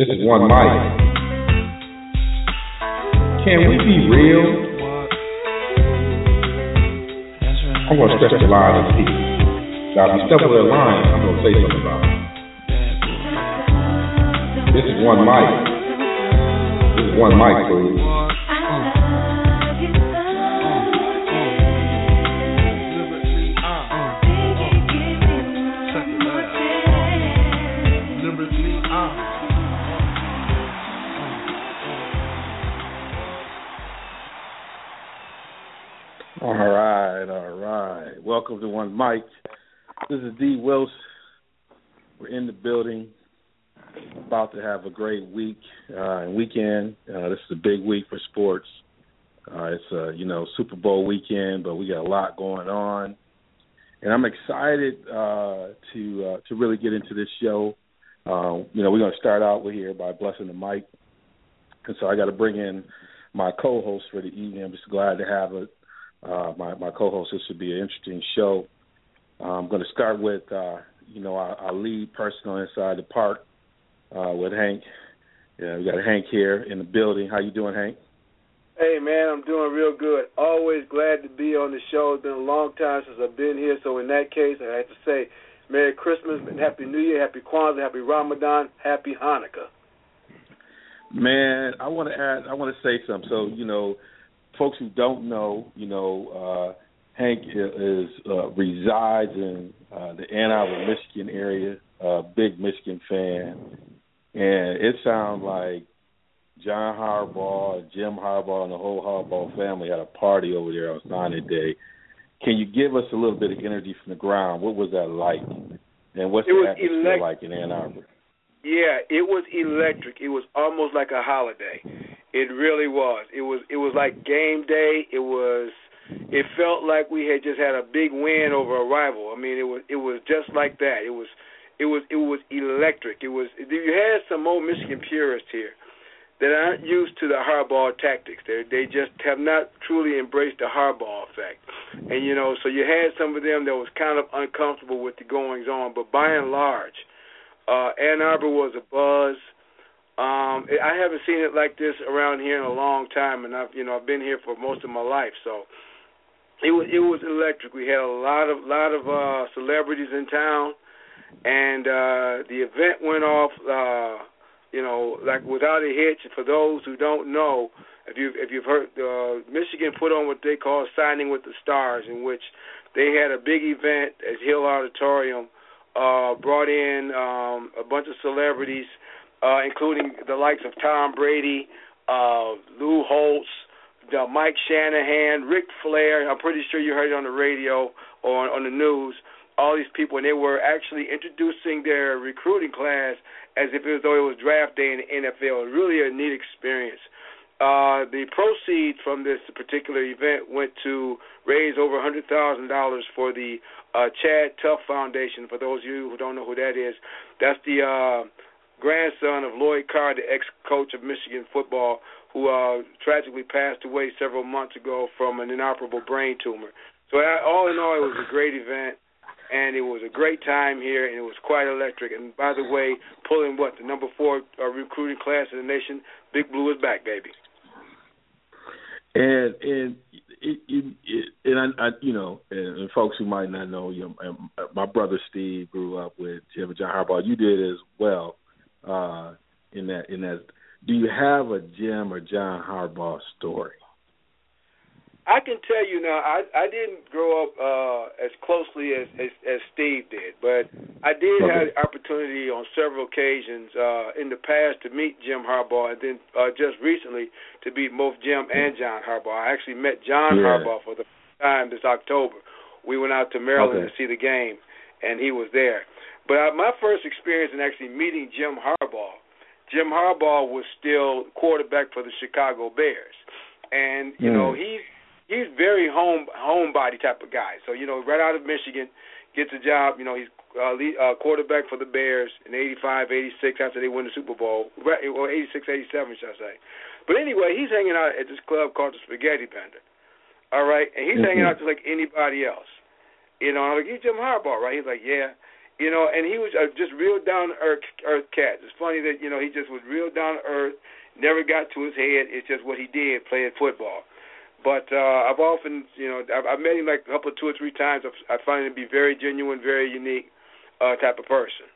This is one mic. Can we be real? I'm gonna stretch the line and speak. Now, if you step over that line, I'm gonna say something about it. This is one mic. This is one mic, please. All right, all right. Welcome to One Mic. This is D. Wilson. We're in the building, about to have a great week uh, and weekend. Uh, this is a big week for sports. Uh, it's a you know Super Bowl weekend, but we got a lot going on, and I'm excited uh, to uh, to really get into this show. Uh, you know, we're going to start out with here by blessing the mic, and so I got to bring in my co-host for the evening. I'm just glad to have it uh, my my co-host. This should be an interesting show. Uh, I'm going to start with uh, you know our, our lead person on inside the park uh, with Hank. Yeah, we got Hank here in the building. How you doing, Hank? Hey man, I'm doing real good. Always glad to be on the show. It's been a long time since I've been here, so in that case, I have to say Merry Christmas and Happy New Year, Happy Kwanzaa, Happy Ramadan, Happy Hanukkah. Man, I want to add. I want to say something. So you know, folks who don't know, you know, uh, Hank is uh, resides in uh, the Ann Arbor, Michigan area. Uh, big Michigan fan, and it sounds like John Harbaugh, Jim Harbaugh, and the whole Harbaugh family had a party over there on signing day. Can you give us a little bit of energy from the ground? What was that like, and what's It the atmosphere elect- like in Ann Arbor? Yeah, it was electric. It was almost like a holiday. It really was. It was it was like game day. It was it felt like we had just had a big win over a rival. I mean, it was it was just like that. It was it was it was electric. It was you had some old Michigan purists here that aren't used to the Harbaugh tactics. They they just have not truly embraced the Harbaugh effect. And you know, so you had some of them that was kind of uncomfortable with the goings on, but by and large, uh Ann Arbor was a buzz. Um I haven't seen it like this around here in a long time and I've you know I've been here for most of my life. So it was it was electric. We had a lot of lot of uh celebrities in town and uh the event went off uh you know like without a hitch for those who don't know if you if you've heard uh Michigan put on what they call signing with the stars in which they had a big event at Hill Auditorium uh brought in um a bunch of celebrities uh including the likes of Tom Brady, uh Lou Holtz, Mike Shanahan, Ric Flair. I'm pretty sure you heard it on the radio or on, on the news. All these people, and they were actually introducing their recruiting class as if it was though it was draft day in the NFL. Really a neat experience. Uh, the proceeds from this particular event went to raise over $100,000 for the uh, Chad Tough Foundation. For those of you who don't know who that is, that's the uh, grandson of Lloyd Carr, the ex-coach of Michigan football, who uh, tragically passed away several months ago from an inoperable brain tumor. So all in all, it was a great event, and it was a great time here, and it was quite electric. And by the way, pulling what the number four uh, recruiting class in the nation, Big Blue is back, baby. And and it, it, it, and I, I, you know, and, and folks who might not know, you know, my brother Steve grew up with Jim and John Harbaugh. You did as well uh, in that in that do you have a Jim or John Harbaugh story? I can tell you now. I I didn't grow up uh, as closely as, as as Steve did, but I did Okay. have the opportunity on several occasions uh, in the past to meet Jim Harbaugh, and then uh, just recently to meet both Jim and John Harbaugh. I actually met John Yeah. Harbaugh for the first time this October. We went out to Maryland Okay. to see the game, and he was there. But uh, my first experience in actually meeting Jim Harbaugh, Jim Harbaugh was still quarterback for the Chicago Bears, and you know Mm. he's he's very home homebody type of guy. So you know, right out of Michigan, gets a job. You know, he's uh, lead, uh, quarterback for the Bears in '85, '86 after they win the Super Bowl, right, or '86, '87, should I say? But anyway, he's hanging out at this club called the Spaghetti Bender. All right, and he's hanging Mhm. out just like anybody else. You know, I'm like, he's Jim Harbaugh, right? He's like, yeah. You know, and he was uh, just real down earth, earth cat. It's funny that you know he just was real down earth. Never got to his head. It's just what he did, playing football. But uh, I've often, you know, I've, I've met him like a couple, two or three times. I find him to be very genuine, very unique uh, type of person.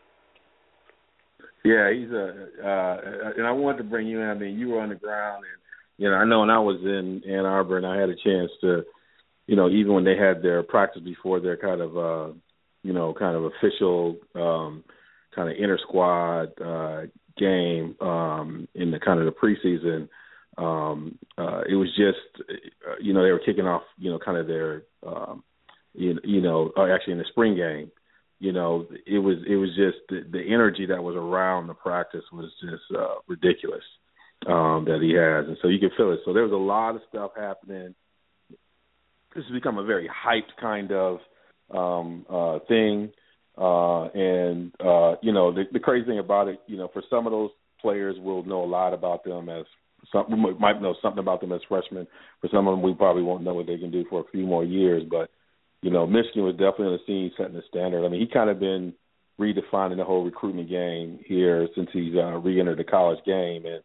Yeah, he's a, uh, and I wanted to bring you in. I mean, you were on the ground, and you know, I know when I was in Ann Arbor, and I had a chance to, you know, even when they had their practice before their kind of, uh, you know, kind of official, um, kind of inter squad uh, game um, in the kind of the preseason. Um, uh, it was just, uh, you know, they were kicking off, you know, kind of their, um, you, you know, or actually in the spring game you know, it was it was just the, the energy that was around the practice was just uh, ridiculous um, that he has, and so you can feel it. So there was a lot of stuff happening. This has become a very hyped kind of um, uh, thing, uh, and uh, you know, the, the crazy thing about it, you know, for some of those players, we'll know a lot about them as some we might- know something about them as freshmen. For some of them, we probably won't know what they can do for a few more years, but you know, Michigan was definitely on the scene setting the standard. I mean, he kind of been redefining the whole recruitment game here since he's uh, re-entered the college game, and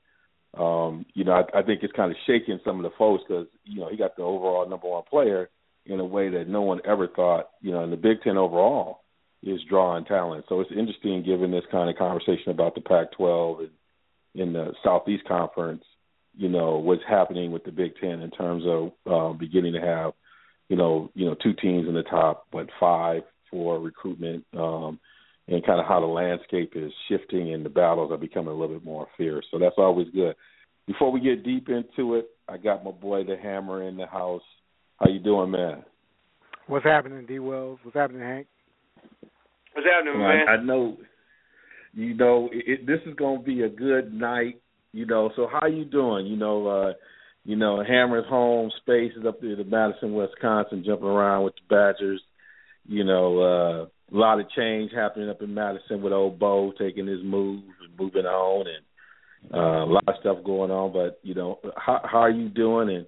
um, you know, I, I think it's kind of shaking some of the folks because you know he got the overall number one player in a way that no one ever thought. You know, in the Big Ten overall is drawing talent. So it's interesting given this kind of conversation about the Pac-12 and in the Southeast Conference. You know what's happening with the Big Ten in terms of um, beginning to have you know, you know, two teams in the top, but five for recruitment, um, and kind of how the landscape is shifting and the battles are becoming a little bit more fierce. So that's always good. Before we get deep into it, I got my boy the Hammer in the house. How you doing, man? What's happening, D. Wells? What's happening, Hank? What's happening, man? I, I know, you know, it, it, this is going to be a good night. You know, so how you doing? You know, uh, you know, Hammer's home space is up there to Madison, Wisconsin, jumping around with the Badgers. You know, uh, a lot of change happening up in Madison with old Bo taking his move and moving on, and uh, a lot of stuff going on. But you know, how how are you doing? And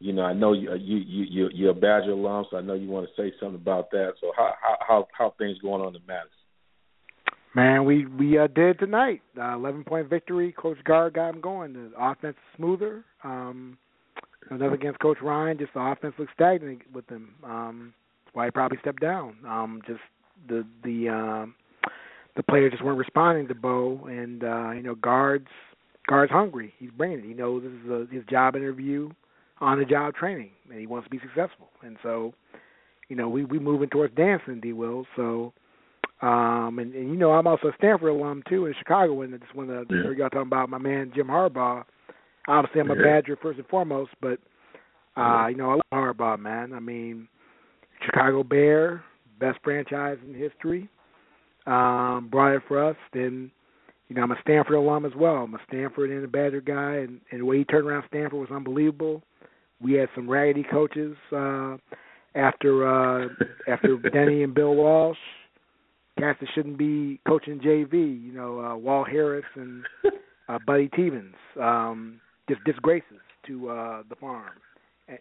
you know, I know you you you you- you're a Badger alum, so I know you want to say something about that. So how how how things going on in Madison? Man, we we uh, did tonight. Uh, Eleven point victory. Coach Gard got him going. The offense smoother. Um, another against Coach Ryan. Just the offense looks stagnant with him. Um, that's why he probably stepped down. Um, just the the um, the players just weren't responding to Bo, and uh, you know guards guards hungry. He's bringing it. He knows this is a, his job interview, on the job training, and he wants to be successful. And so, you know, we we moving towards dancing, D. Will. So. Um, and, and you know, I'm also a Stanford alum too in Chicago, and I just want to Yeah. hear y'all talking about my man Jim Harbaugh. Obviously, I'm a Yeah. Badger first and foremost, but uh, you know, I love Harbaugh, man. I mean, Chicago Bear, best franchise in history. Um, brought it for us. Then, you know, I'm a Stanford alum as well. I'm a Stanford and a Badger guy, and, and the way he turned around Stanford was unbelievable. We had some raggedy coaches uh, after uh, after Denny and Bill Walsh cats that shouldn't be coaching JV. You know, uh, Walt Harris and uh, Buddy Teevens, um, just disgraces to uh, the farm.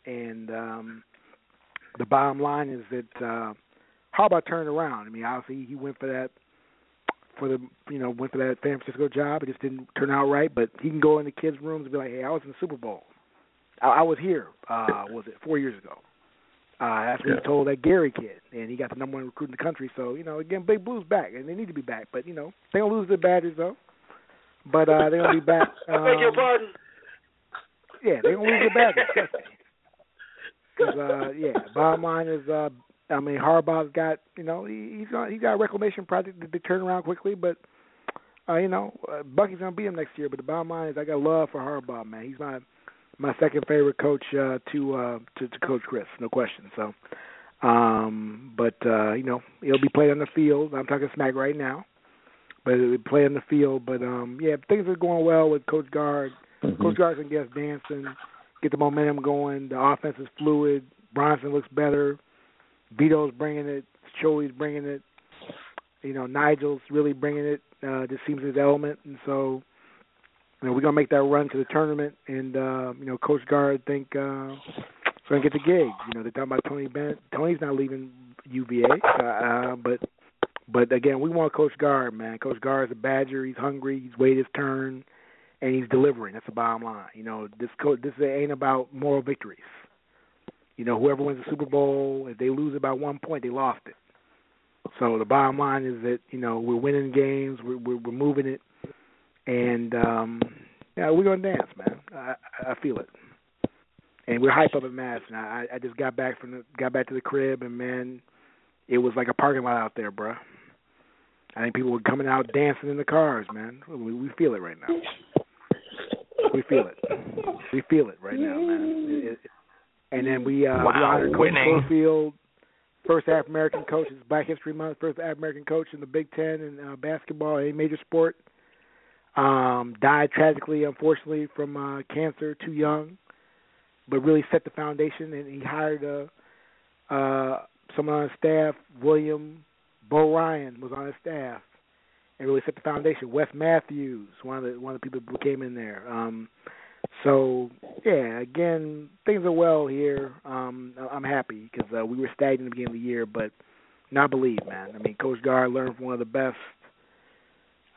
And um, the bottom line is that uh, how about turn around? I mean, obviously he went for that for the you know went for that San Francisco job. It just didn't turn out right. But he can go in the kids' rooms and be like, "Hey, I was in the Super Bowl. I, I was here. Uh, was it four years ago?" Uh, that's what Yeah. he told that Gary kid, and he got the number one recruit in the country. So you know, again, Big Blues back, and they need to be back. But you know, they don't lose to the Badgers though. But uh, they're gonna be back. Um, I beg your pardon. Yeah, they're gonna lose their bad ones, trust me. Because uh, yeah, bottom line is, uh, I mean, Harbaugh's got you know he, he's got he got a reclamation project that they turn around quickly, but uh, you know uh, Bucky's gonna beat him next year. But the bottom line is, I got love for Harbaugh, man. He's my my second favorite coach uh, to uh, to to Coach Chris, no question. So, um, but uh, you know he'll be playing on the field. I'm talking smack right now, but he'll be playing on the field. But um, yeah, things are going well with Coach Gard. Coach Gard's gonna get us dancing, get the momentum going. The offense is fluid. Bronson looks better. Vitto's bringing it. Choli's bringing it. You know, Nigel's really bringing it. Uh, just seems his element, and so you know we're gonna make that run to the tournament. And uh, you know, Coach Gard think uh, is gonna get the gig. You know, they're talking about Tony Bennett. Tony's not leaving UVA, uh, uh, but but again, we want Coach Gard, man. Coach Gard is a Badger. He's hungry. He's waited his turn, and he's delivering. That's the bottom line. You know, this coach. This ain't about moral victories. You know, whoever wins the Super Bowl, if they lose it by one point, they lost it. So the bottom line is that you know we're winning games, we're we're, we're moving it, and um, yeah, we're gonna dance, man. I I feel it, and we're hype up at Mass. And I I just got back from the got back to the crib, and man, it was like a parking lot out there, bruh. I think people were coming out dancing in the cars, man. We we feel it right now. We feel it. We feel it right now, man. It, it, and then we uh Wow, we honored Coach winning. Cofield, first African American coach. It's Black History Month. First African American coach in the Big Ten in uh, basketball, a major sport. Um, died tragically, unfortunately, from uh, cancer, too young, but really set the foundation. And he hired uh, uh, someone on his staff, William Bo Ryan, was on his staff, and really set the foundation. Wes Matthews, one of the one of the people who came in there. Um, so yeah, again, things are well here. Um, I'm happy because uh, we were stagnant at the beginning of the year, but not believe, man. I mean, Coach Gard learned from one of the best.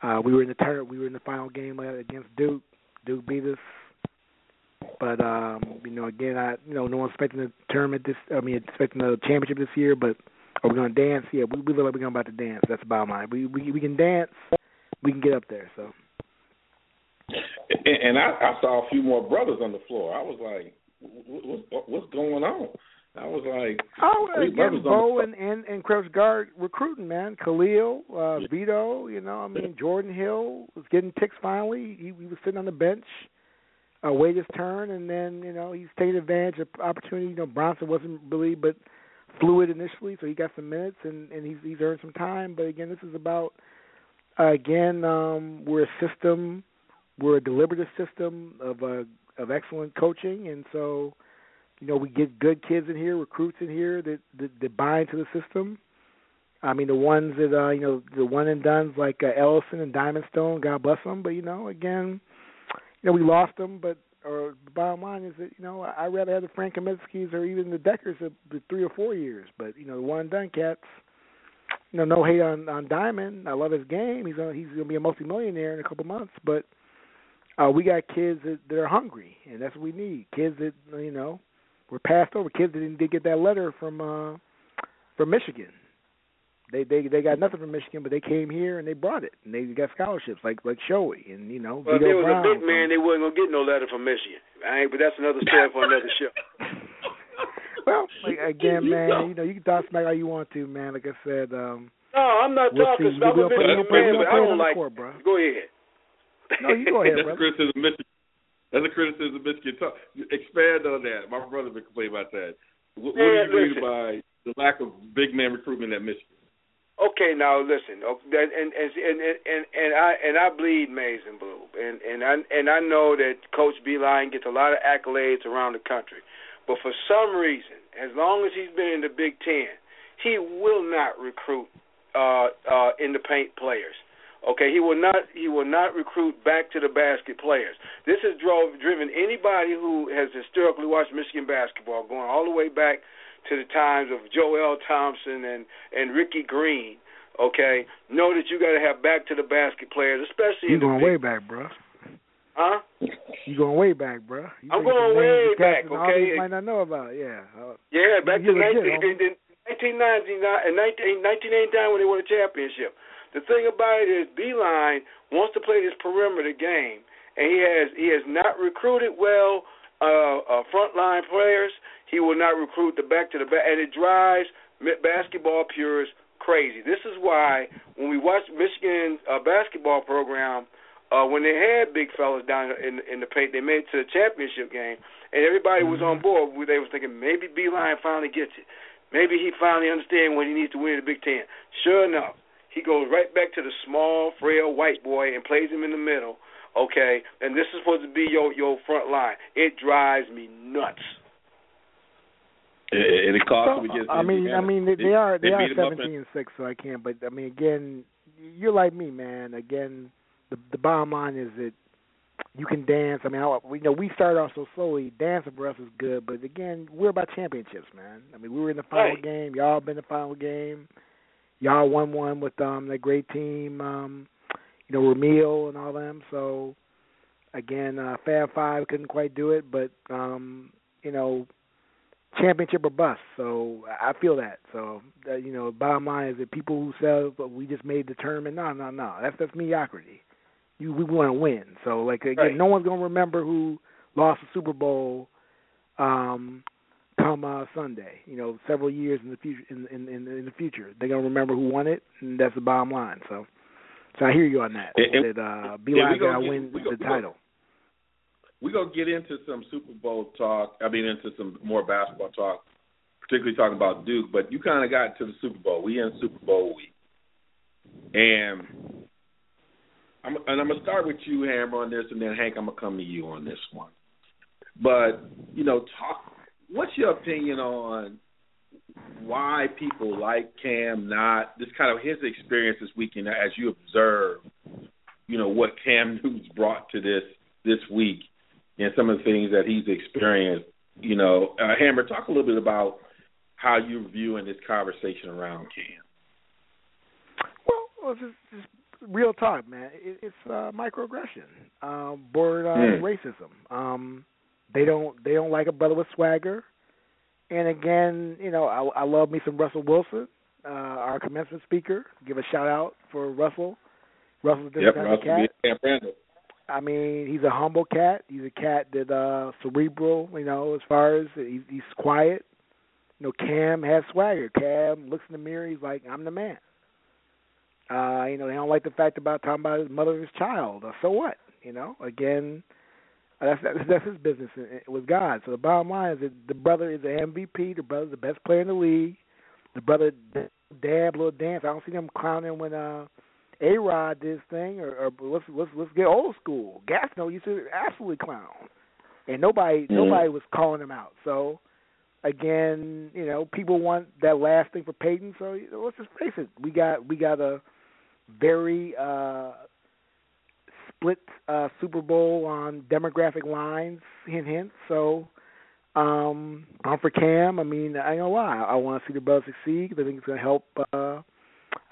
Uh, we were in the tur- we were in the final game uh, against Duke. Duke beat us, but um, you know, again, I you know, no one's expecting the tournament this. I mean, expecting the championship this year, but are we gonna dance? Yeah, we, we look like we're about to dance. That's about mine. We we we can dance. We can get up there. So. And, and I, I saw a few more brothers on the floor. I was like, what, what, what's going on? I was like, Oh, again, Bo the and and and Coach Gard recruiting, man. Khalil, uh, Vitto, you know, I mean, Jordan Hill was getting ticks finally. He, he was sitting on the bench, uh, wait his turn, and then you know he's taking advantage of opportunity. You know, Bronson wasn't really, but fluid initially, so he got some minutes and and he's he's earned some time. But again, this is about uh, again, um, we're a system, we're a deliberative system of uh, of excellent coaching, and so you know we get good kids in here, recruits in here that that, that buy into the system. I mean, the ones that uh, you know, the one and duns like uh, Ellenson and Diamond Stone, God bless them. But you know, again, you know, we lost them. But or the bottom line is that you know, I I'd rather have the Frank Kaminsky's or even the Dekkers of the three or four years. But you know, the one and done cats. You know, no hate on on Diamond. I love his game. He's gonna, he's going to be a multimillionaire in a couple months. But uh, we got kids that, that are hungry, and that's what we need. Kids that you know were passed over. Kids didn't did get that letter from uh, from Michigan. They they they got nothing from Michigan, but they came here and they brought it, and they got scholarships like like Shoei and you know Well, if Vito there was Brown a big man, they wasn't gonna get no letter from Michigan. I ain't, but that's another story for another show. Well, like, again, man, you know you can talk smack all you want to, man. Like I said, um, No, I'm not We'll talking see. about We'll a play- Michigan man, but I play don't like. court, bro. Go ahead. no, you go ahead, That's a brother. criticism Michigan. That's a criticism Michigan. Talk, expand on that. My brother been complaining about that. What, what do you mean by the lack of big man recruitment at Michigan? Okay, now listen, and and and and and I and I bleed maize and blue, and and I and I know that Coach Beilein gets a lot of accolades around the country, but for some reason, as long as he's been in the Big Ten, he will not recruit uh uh in the paint players. Okay, he will not he will not recruit back to the basket players. This has drove driven anybody who has historically watched Michigan basketball going all the way back to the times of Joel Thompson and and Ricky Green. Okay, know that you got to have back to the basket players, especially You going big, way back, bro. huh? You going way back, bro. You I'm going way back, cats and all okay? these might not know about. It. Yeah. Uh, Yeah, back You to legit, 19, in, in 1999 and 19, 1989 when they won a championship. The thing about it is, Beilein wants to play this perimeter game, and he has he has not recruited well uh, uh, frontline players. He will not recruit the back to the back, and it drives basketball purists crazy. This is why when we watch Michigan uh, basketball program, uh, when they had big fellas down in in the paint, they made it to the championship game, and everybody was on board. They was thinking maybe Beilein finally gets it. Maybe he finally understands what he needs to win the Big Ten. Sure enough, he goes right back to the small, frail white boy and plays him in the middle. Okay, and this is supposed to be your your front line. It drives me nuts. And it costs so, I mean, I mean, they, they are they, they are seventeen and six, so I can't. But I mean, again, you're like me, man. Again, the the bottom line is that you can dance. I mean, I, we you know we started off so slowly. Dancing for us is good, but again, we're about championships, man. I mean, we were in the final right. game. Y'all been in the final game. Y'all won one with um that great team, um, you know, Rumeal and all them. So again, uh, Fab Five couldn't quite do it, but um, you know, championship or bust. So I feel that. So uh, you know, bottom line is that people who sell, but we just made the tournament. No, no, no. That's that's mediocrity. You we want to win. So like again, right. no one's gonna remember who lost the Super Bowl. Um, come uh, Sunday, you know, several years in the future. In, in in in the future, they're gonna remember who won it, and that's the bottom line. So, so I hear you on that. And, that uh, Beilein gotta win we the title we're gonna get into some Super Bowl talk. I mean, into some more basketball talk, particularly talking about Duke. But you kind of got to the Super Bowl. We in Super Bowl week, and I'm and I'm gonna start with you, Hammer, on this, and then Hank, I'm gonna come to you on this one. But you know, talk. What's your opinion on why people like Cam not this kind of his experience this weekend as you observe, you know, what Cam Newton's brought to this this week and some of the things that he's experienced. You know, uh, Hammer, talk a little bit about how you're viewing this conversation around Cam. Well, just, just real talk, man. It, it's uh, microaggression, borderline mm. racism. Um, they don't they don't like a brother with swagger. And again, you know, I, I love me some Russell Wilson, uh, our commencement speaker. Give a shout out for Russell. Russell's this yep, kind Russell of cat. Camp I mean, he's a humble cat. He's a cat that uh cerebral, you know, as far as he's, he's quiet. You know, Cam has swagger. Cam looks in the mirror. He's like, I'm the man. Uh, you know, they don't like the fact about talking about his mother and his child. Uh, so what? You know, again, that's that's, that's his business with God. So the bottom line is that the brother is an MVP. The brother's the best player in the league. The brother dab little dance. I don't see them clowning when uh a Rod did this thing, or, or let's let's let's get old school. Gastineau used to absolutely clown, and nobody mm nobody was calling him out. So again, you know, people want that last thing for Peyton. So let's just face it, we got we got a very uh split uh Super Bowl on demographic lines. Hint hint. So um I'm for Cam. I mean, I ain't gonna. I want to see the brother succeed I think it's gonna help. uh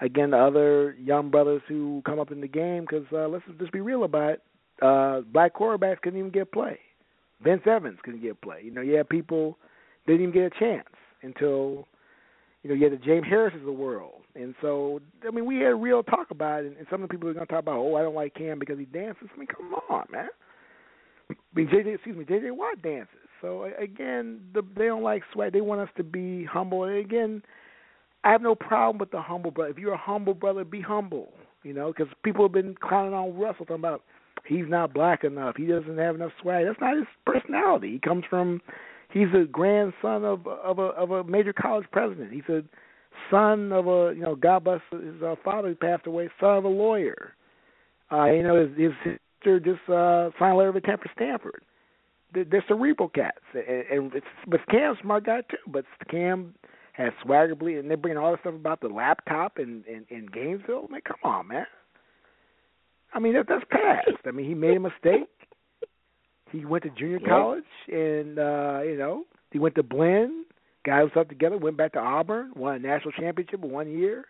again the other young brothers who come up in the game because uh, let's just be real about it. Uh, black quarterbacks couldn't even get play. Vince Evans couldn't get play. You know, had people didn't even get a chance until you know you had the James Harris of the world. And so I mean, we had real talk about it, and, some of the people are going to talk about, oh, I don't like Cam because he dances. I mean, come on, man. I mean, JJ, excuse me, JJ Watt dances. So again, the, they don't like sweat. They want us to be humble. And again, I have no problem with the humble brother. If you're a humble brother, be humble. You know, because people have been clowning on Russell talking about he's not black enough. He doesn't have enough swag. That's not his personality. He comes from. He's a grandson of of a of a major college president. He's a son of a you know God bless his uh, father who passed away, son of a lawyer. Uh, you know his, his sister just uh, signed a letter of intent for Stanford. They're, they're cerebral cats, and, and it's but Cam's smart guy too. But Cam has swaggerly, and they're bringing all this stuff about the laptop in, in, in Gainesville. Man, come on, man. I mean, that, that's past. I mean, he made a mistake. He went to junior college, and uh, you know, he went to Blinn, got himself together, went back to Auburn, won a national championship in one year.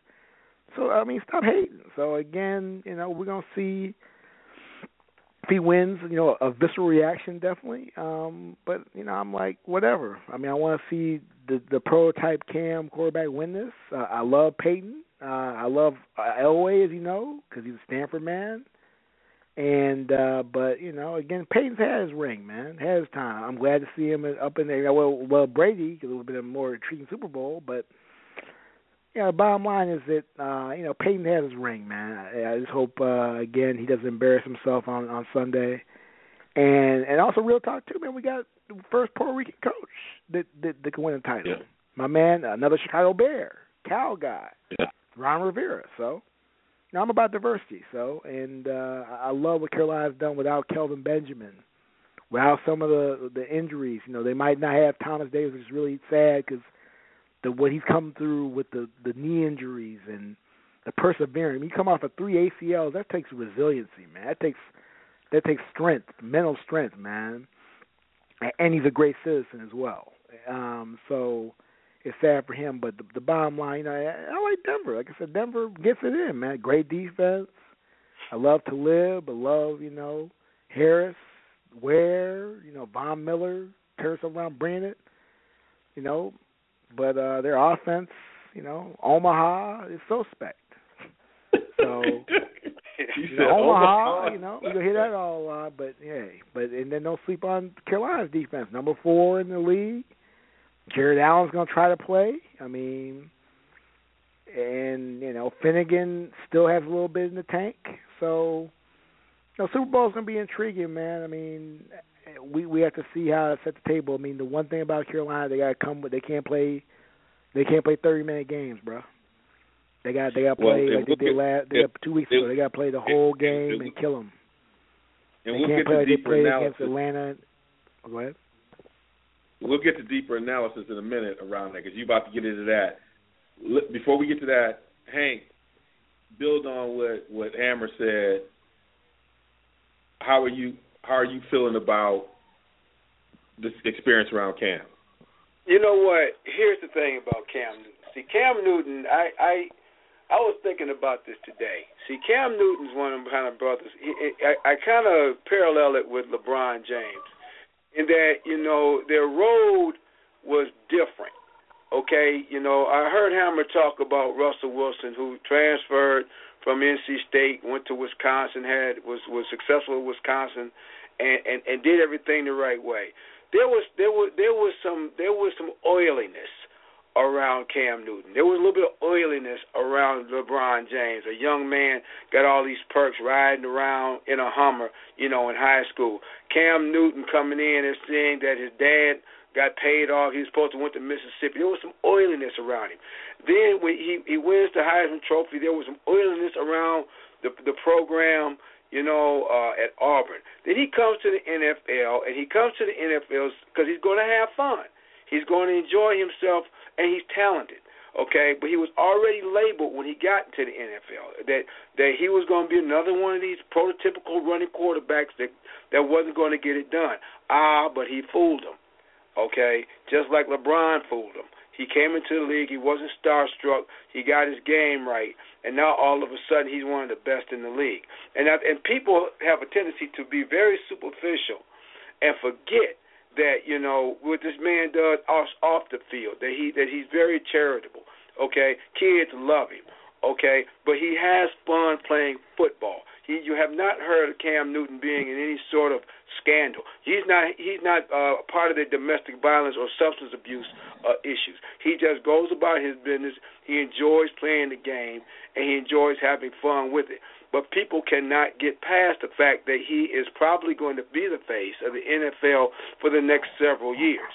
So I mean, stop hating. So again, you know, we're gonna see if he wins, you know, a visceral reaction definitely. Um, but you know, I'm like, whatever. I mean, I want to see the the prototype Cam quarterback win this. Uh, I love Peyton. Uh, I love uh, Elway, as you know, because he's a Stanford man. And uh but you know, again, Peyton's had his ring, man. Had his time. I'm glad to see him up in there. Well, well, Brady because it would have been a more intriguing Super Bowl, but you know, the bottom line is that uh, you know Peyton has his ring, man. I, I just hope uh, again he doesn't embarrass himself on on Sunday, and and also real talk too, man. We got the first Puerto Rican coach that that, that can win a title. Yeah. My man, another Chicago Bear, Cal guy, Yeah. Ron Rivera. So, now I'm about diversity. So, and uh, I love what Carolina's done without Kelvin Benjamin, without some of the the injuries. You know, they might not have Thomas Davis, which is really sad because the what he's come through with the the knee injuries and the perseverance. When you come off of three ACLs, that takes resiliency, man. That takes that takes strength, mental strength, man. And he's a great citizen as well. Um, so it's sad for him, but the, the bottom line, you know, I, I like Denver. Like I said, Denver gets it in, man. Great defense. I love to live. I love, you know, Harris, Ware, you know, Von Miller, stuff around, it. You know, but uh their offense, you know, Omaha is suspect. So you you know, Omaha, Omaha. you know, you'll hear that all a lot, but hey, but and then don't sleep on Carolina's defense, number four in the league. Jared Allen's going to try to play. I mean, and you know Finnegan still has a little bit in the tank, so you know Super Bowl's going to be intriguing, man. I mean, we we have to see how to set the table. I mean, the one thing about Carolina, they got to come with they can't play they can't play thirty minute games, bro. They got they got to Well, play and like they did last they got two weeks ago. They got to play the whole game and- and kill them. And They we'll can't get play like they played against Atlanta. Go ahead. We'll get to deeper analysis in a minute around that because you're about to get into that. Before we get to that, Hank, build on what what Hammer said. How are you? How are you feeling about this experience around Cam? You know what? Here's the thing about Cam See, Cam Newton, I I I was thinking about this today. See, Cam Newton's one of them kind of brothers. He, I, I kind of parallel it with LeBron James, in that you know their road was different. Okay, you know I heard Hammer talk about Russell Wilson, who transferred from NC State, went to Wisconsin, had was was successful at Wisconsin, and and, and did everything the right way there was there was there was some there was some oiliness around Cam Newton. There was a little bit of oiliness around LeBron James. A young man got all these perks riding around in a Hummer, you know, in high school. Cam Newton coming in and seeing that his dad got paid off. He was supposed to went to Mississippi. There was some oiliness around him. Then when he he wins the Heisman Trophy, there was some oiliness around the the program you know, uh, at Auburn. Then he comes to the NFL, and he comes to the NFL because he's going to have fun. He's going to enjoy himself, and he's talented. Okay, but he was already labeled when he got into the NFL that that he was going to be another one of these prototypical running quarterbacks that that wasn't going to get it done. Ah, but he fooled him. Okay, just like LeBron fooled him. He came into the league. He wasn't starstruck. He got his game right, and now all of a sudden he's one of the best in the league. And that, and people have a tendency to be very superficial and forget that you know what this man does off off the field. That he that he's very charitable. Okay, kids love him. Okay, but he has fun playing football. He, you have not heard of Cam Newton being in any sort of scandal. He's not. He's not uh, part of the domestic violence or substance abuse uh, issues. He just goes about his business. He enjoys playing the game, and he enjoys having fun with it. But people cannot get past the fact that he is probably going to be the face of the NFL for the next several years.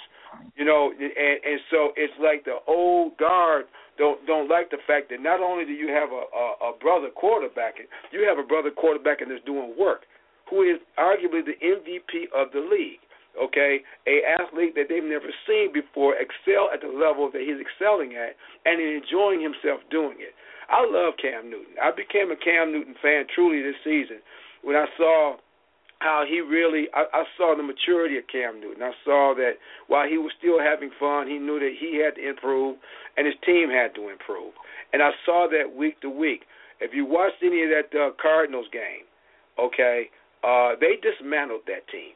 You know, and and so it's like the old guard don't don't like the fact that not only do you have a a, a brother quarterbacking, you have a brother quarterbacking that's doing work, who is arguably the MVP of the league. Okay, a athlete that they've never seen before excel at the level that he's excelling at, and enjoying himself doing it. I love Cam Newton. I became a Cam Newton fan truly this season when I saw how he really I, I saw the maturity of Cam Newton. I saw that while he was still having fun, he knew that he had to improve and his team had to improve. And I saw that week to week. If you watched any of that uh, Cardinals game, okay, uh, they dismantled that team.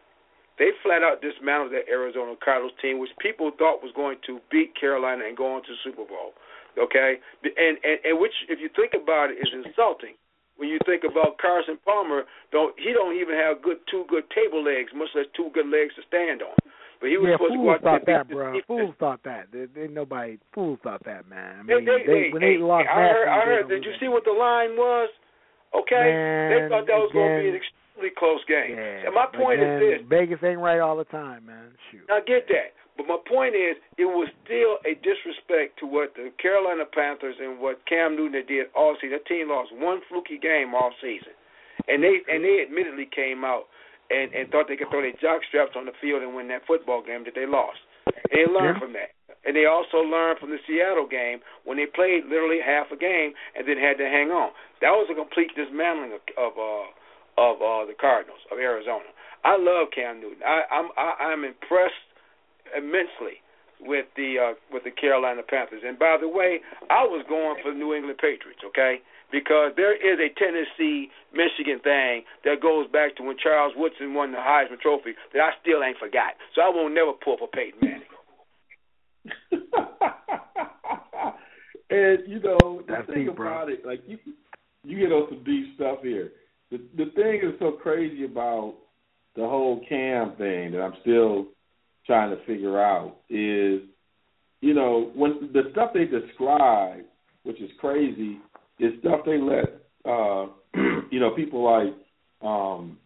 They flat out dismantled that Arizona Cardinals team, which people thought was going to beat Carolina and go on to Super Bowl. Okay, and and and which, if you think about it, is insulting. When you think about Carson Palmer, don't he don't even have good two good table legs, much less two good legs to stand on. But he was yeah, supposed to go fools out thought there that, bro. defense. Fools thought that. There, there, nobody. Fools thought that, man. I They, mean, they, they, hey, when hey, they lost I heard, I heard. Did you see what the line was? Okay, they thought that was going to be an again- extremely close game. Yeah, and my point again, is this: Vegas ain't right all the time, man. Shoot. I get that, but my point is, it was still a disrespect to what the Carolina Panthers and what Cam Newton did all season. That team lost one fluky game all season, and they and they admittedly came out and and thought they could throw their jock straps on the field and win that football game that they lost. And they learned Yeah. from that, and they also learned from the Seattle game when they played literally half a game and then had to hang on. That was a complete dismantling of of uh, of uh, the Cardinals of Arizona. I love Cam Newton. I, I'm I, I'm impressed immensely with the uh, with the Carolina Panthers. And by the way, I was going for the New England Patriots, okay? Because there is a Tennessee Michigan thing that goes back to when Charles Woodson won the Heisman Trophy that I still ain't forgot. So I won't never pull for Peyton Manning. and you know the That's thing deep, bro. about it, like you you get on some deep stuff here. The the thing is so crazy about the whole Cam thing that I'm still trying to figure out is, you know, when the stuff they describe, which is crazy, is stuff they let uh you know, people like um,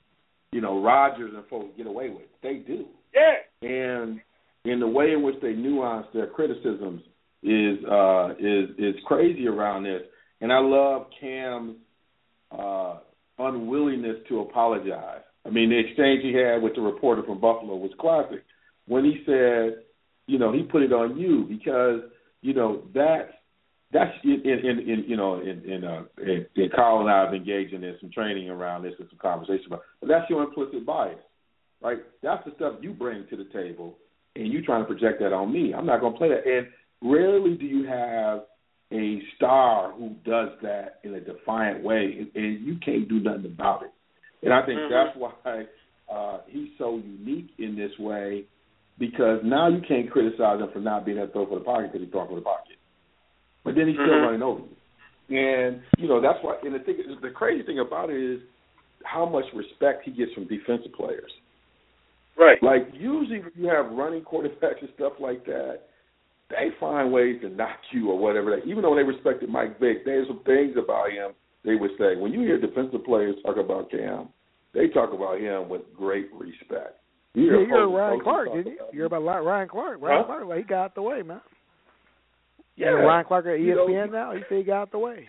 you know, Rogers and folks get away with. They do. Yeah. and in the way in which they nuance their criticisms is uh, is is crazy around this. And I love Cam's uh, unwillingness to apologize. I mean, the exchange he had with the reporter from Buffalo was classic. When he said, you know, he put it on you because you know that's that's in in, in you know in in, uh, in in Carl and I have engaged in some training around this and some conversation about. But that's your implicit bias, right? That's the stuff you bring to the table, and you trying to project that on me. I'm not going to play that. And rarely do you have a star who does that in a defiant way, and, and you can't do nothing about it. And I think Mhm. that's why uh, he's so unique in this way, because now you can't criticize him for not being able to throw for the pocket because he throw for the pocket, but then he's still Mhm. running over you. And you know that's why. And the thing, the crazy thing about it is how much respect he gets from defensive players. Right. Like usually when you have running quarterbacks and stuff like that, they find ways to knock you or whatever. Even though they respected Mike Vick, there's some things about him they would say. When you hear defensive players talk about Cam, they talk about him with great respect. You Yeah, you heard folks- Ryan folks Clark, didn't you? about You heard about Ryan Clark. Ryan Huh? Clark, like, he got out the way, man. Yeah, You know, Ryan Clark at E You know, ESPN now, he said he got out the way.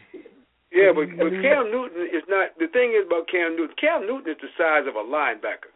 Yeah, but but. Cam Newton is not. The thing is about Cam Newton. Cam Newton is the size of a linebacker.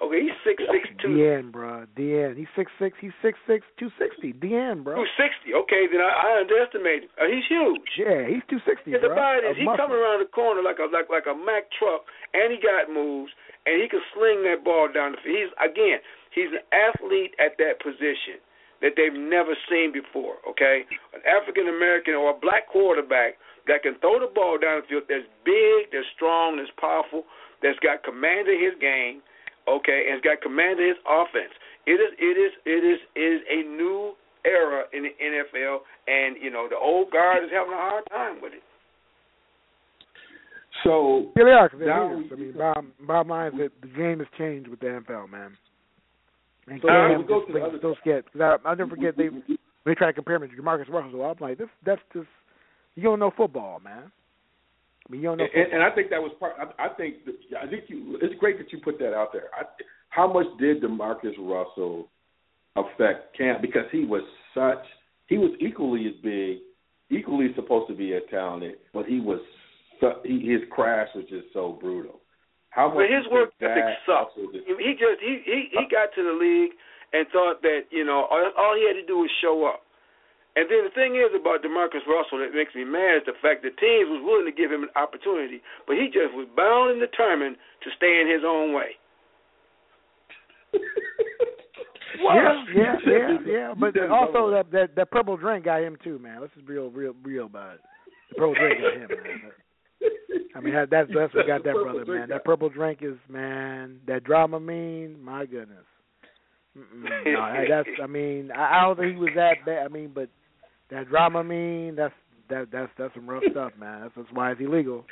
Okay, he's six six two. Deanne, bro. Deanne. He's six six. He's six six, two sixty. Deanne, bro. Two sixty. Okay, then I, I underestimated. Uh, he's huge. Yeah, he's two sixty, Yeah, the body is he coming around the corner like a like like a Mack truck, and he got moves, and he can sling that ball down the field. He's again, he's an athlete at that position that they've never seen before. Okay, an African American or a black quarterback that can throw the ball down the field. That's big, that's strong, that's powerful, that's got command of his game. Okay, and has got command of his offense. It is it is it is it is a new era in the NFL, and you know the old guard is having a hard time with it. So Yeah, they are. 'cause they're Now leaders. we- I mean, bottom, bottom line is that the game has changed with the NFL, man. And So Cam we go just to the makes other- me so scared. Cause I, I'll never forget they they try to compare him to Jamarcus Russell. I'm like, this that's just you don't know football, man. I mean, you don't know. and, and I think that was part. I, I think that, I think you. It's great that you put that out there. I, how much did Demarcus Russell affect Cam? Because he was such. He was equally as big, equally supposed to be as talented, but he was. Su- he, his crash was just so brutal. How much? But his work ethic sucked. He just he he he got to the league and thought that you know all, all he had to do was show up. And then the thing is about Demarcus Russell that makes me mad is the fact that teams was willing to give him an opportunity, but he just was bound and determined to stay in his own way. Yeah, yeah, yeah, yeah. But also that that that purple drink got him too, man. Let's just be real, real, real about it. The purple drink got him, man. I mean, that- that's that's what got that brother, man. got- That purple drink is, man. That Dramamine, my goodness. Mm-mm, no, that's. I mean, I, I don't think he was that bad. I mean, but that Dramamine, that's that that's that's some rough stuff, man. That's, that's why it's illegal.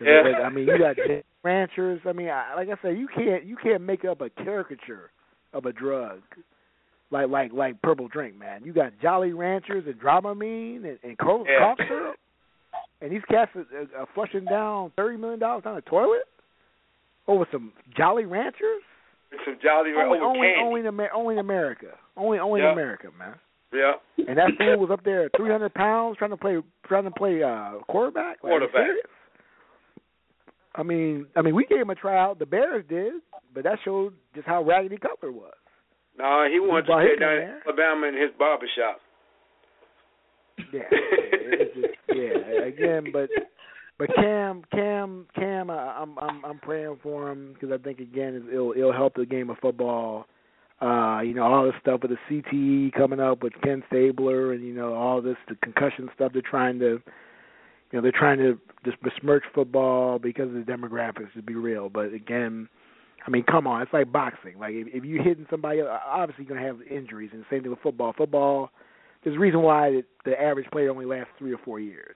Yeah. it- I mean, you got ranchers. I mean, I, like I said, you can't you can't make up a caricature of a drug like like like purple drink, man. You got Jolly Ranchers and Dramamine and, and cough, Yeah. cough syrup, and these cats are, are, uh, are flushing down thirty million dollars down the toilet over some Jolly Ranchers. It's some Jolly Only, over only, only in Amer- only in America. Only, only Yeah. in America, man. Yeah. And that fool was up there, three hundred pounds, trying to play, trying to play uh quarterback. Quarterback. I mean, I mean, we gave him a tryout. The Bears did, but that showed just how raggedy Cutler was. No, he wanted to brought stay down in there. Alabama in his barber shop. Yeah, just, yeah. Again, but but Cam, Cam, Cam, I, I'm I'm I'm praying for him because I think again it'll it'll help the game of football. Uh, you know all this stuff with the CTE coming up with Ken Stabler, and you know all this the concussion stuff. They're trying to, you know, they're trying to just besmirch football because of the demographics. To be real, but again. I mean, come on, it's like boxing. Like if, if you're hitting somebody, obviously you're gonna have injuries, and same thing with football. Football, there's a reason why the, the average player only lasts three or four years.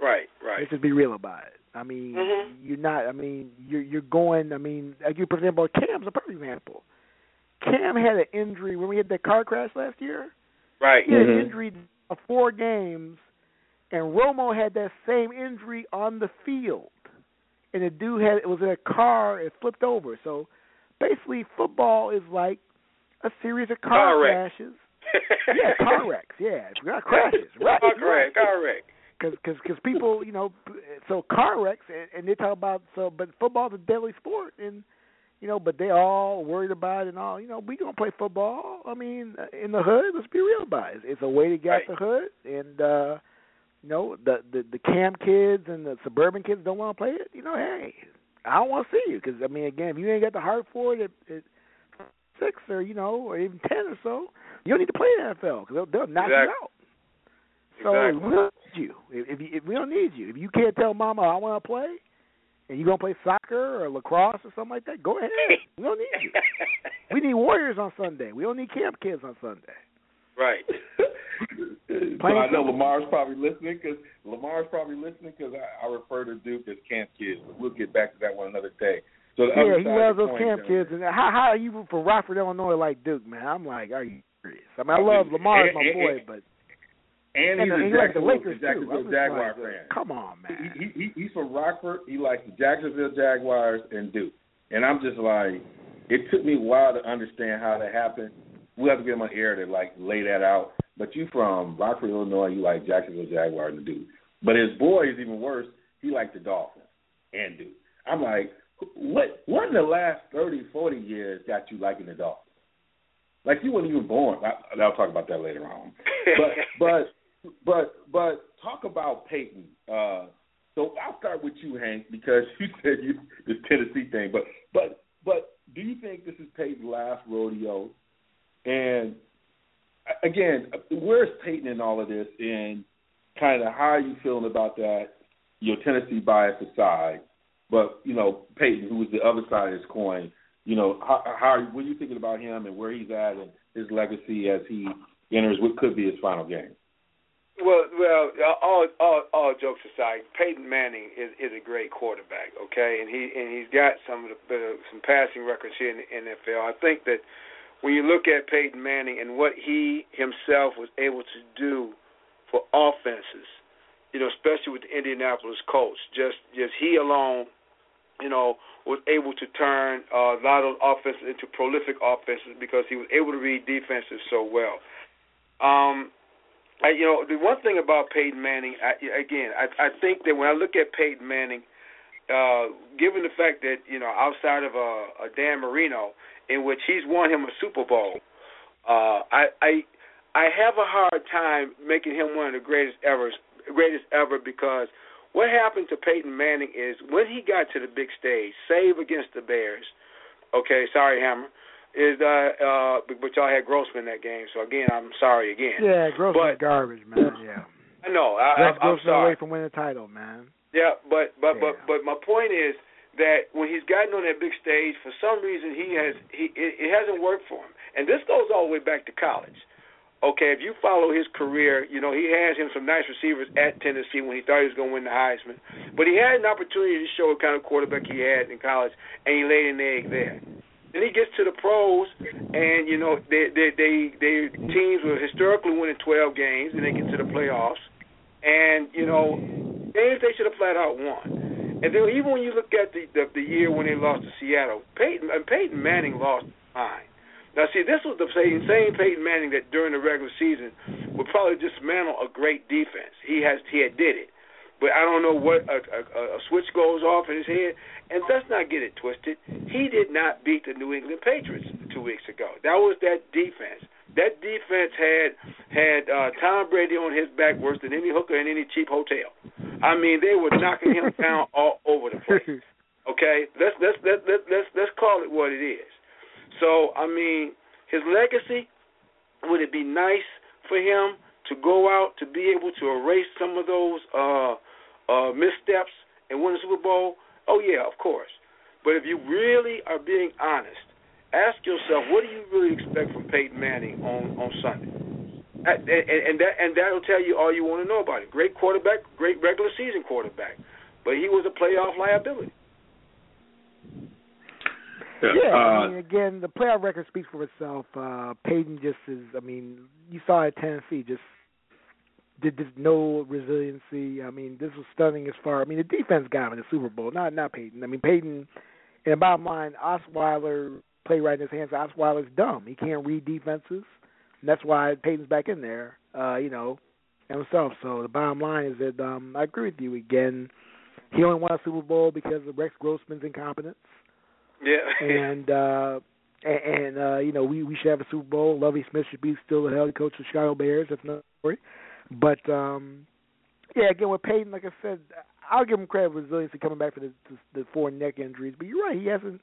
Right, right. Let's just be real about it. I mean, Mhm. you're not. I mean, you're you're going. I mean, like you, for example, Cam's a perfect example. Cam had an injury when we had that car crash last year. Right. He had Mhm. an injury of four games, and Romo had that same injury on the field. And the dude had it was in a car. It flipped over. So basically, football is like a series of car, Car crashes. yeah, car wrecks. Yeah, not crashes. Right. Car wreck, car wreck. Because cause, cause people, you know, so car wrecks, and, and they talk about so, but football's a deadly sport, and you know, but they all worried about it and all. You know, we gonna play football. I mean, in the hood, let's be real about it. It's, a way to get Right. out the hood, and uh, you know, the the the camp kids and the suburban kids don't want to play it. You know, hey, I don't want to see you because I mean, again, if you ain't got the heart for it at, at six or you know, or even ten or so, you don't need to play in the NFL because they'll, they'll knock you out. So Exactly. we don't need you. If, if, you, if we don't need you, if you can't tell Mama I want to play, and you gonna play soccer or lacrosse or something like that, go ahead. We don't need you. We need Warriors on Sunday. We don't need camp kids on Sunday. right. so I know Lamar's probably listening because Lamar's probably listening because I, I refer to Duke as camp kids. But we'll get back to that one another day. So the yeah, other he side loves those camp though, kids. And how how are you from Rockford, Illinois, like Duke, man? I'm like, are you serious? I mean, I love Lamar as my boy, but And he's and a he likes the Jacksonville, Lakers too. Jacksonville Jaguar like, fan. Come on, man. He, he, he's from Rockford. He likes the Jacksonville Jaguars and Duke. And I'm just like, it took me a while to understand how that happened. We have to get him on air to like lay that out. But you from Rockford, Illinois, you like Jacksonville Jaguars and Duke. But his boy is even worse. He liked the Dolphins and Duke. I'm like, what? What in the last thirty, forty years got you liking the Dolphins? Like you weren't even born. I, I'll talk about that later on. But but but but talk about Peyton. Uh, so I'll start with you, Hank, because you said you this Tennessee thing. But but but do you think this is Peyton's last rodeo? And again, where's Peyton in all of this? And kind of how are you feeling about that? Your Tennessee bias aside, but you know Peyton, who is the other side of this coin. You know how, how what are you thinking about him and where he's at and his legacy as he enters what could be his final game? Well, well, all all all jokes aside, Peyton Manning is is a great quarterback, okay, and he and he's got some of the uh, some passing records here in the NFL. I think that when you look at Peyton Manning and what he himself was able to do for offenses, you know, especially with the Indianapolis Colts, just just he alone, you know, was able to turn uh, a lot of offenses into prolific offenses because he was able to read defenses so well. Um, I, you know, the one thing about Peyton Manning, I, again, I, I think that when I look at Peyton Manning, uh, given the fact that you know, outside of uh, a Dan Marino, in which he's won him a Super Bowl, uh, I, I, I have a hard time making him one of the greatest ever, greatest ever, because what happened to Peyton Manning is when he got to the big stage, save against the Bears. Okay, sorry, Hammer is uh uh but y'all had Grossman that game, so again I'm sorry again. Yeah, Grossman's But- garbage, man. Yeah, I know. I, I Gross, I'm Grossman sorry. away from winning the title, man. Yeah, but but Yeah. but but my point is that when he's gotten on that big stage, for some reason he has he it, it hasn't worked for him, and this goes all the way back to college. Okay, if you follow his career, you know he has him some nice receivers at Tennessee when he thought he was going to win the Heisman, but he had an opportunity to show what kind of quarterback he had in college, and he laid an egg there. Then he gets to the pros, and you know they they they, they teams were historically winning 12 games, and they get to the playoffs, and you know games they should have flat out won. And then even when you look at the the, the year when they lost to Seattle, Peyton uh, Peyton Manning lost mind. Now, see, this was the same, same Peyton Manning that during the regular season would probably dismantle a great defense. He has he had did it, but I don't know what a, a, a switch goes off in his head. And let's not get it twisted. He did not beat the New England Patriots two weeks ago. That was that defense. That defense had had uh, Tom Brady on his back worse than any hooker in any cheap hotel. I mean, they were knocking him down all over the place. Okay, let's let's let's let's let's call it what it is. So, I mean, his legacy, would it be nice for him to go out to be able to erase some of those uh, uh, missteps and win the Super Bowl? Oh, yeah, of course. But if you really are being honest, ask yourself, what do you really expect from Peyton Manning on, on Sunday? And, and that and that'll tell you all you want to know about it. Great quarterback, great regular season quarterback, but he was a playoff liability. Yeah, I mean, again, the playoff record speaks for itself. Uh Peyton just is. I mean, you saw it at Tennessee just did this no resiliency. I mean, this was stunning as far. I mean, the defense got him in the Super Bowl, not not Peyton. I mean, Peyton. And the bottom line, Osweiler played right in his hands. Osweiler's dumb. He can't read defenses, and that's why Peyton's back in there. Uh, you know, himself. So the bottom line is that um I agree with you again. He only won a Super Bowl because of Rex Grossman's incompetence. Yeah. and uh and, and uh, you know, we we should have a Super Bowl. Lovie Smith should be still the head coach of the Chicago Bears. That's another story. But um yeah, again with Peyton, like I said, I'll give him credit for resiliency coming back for the the, the four neck injuries. But you're right, he hasn't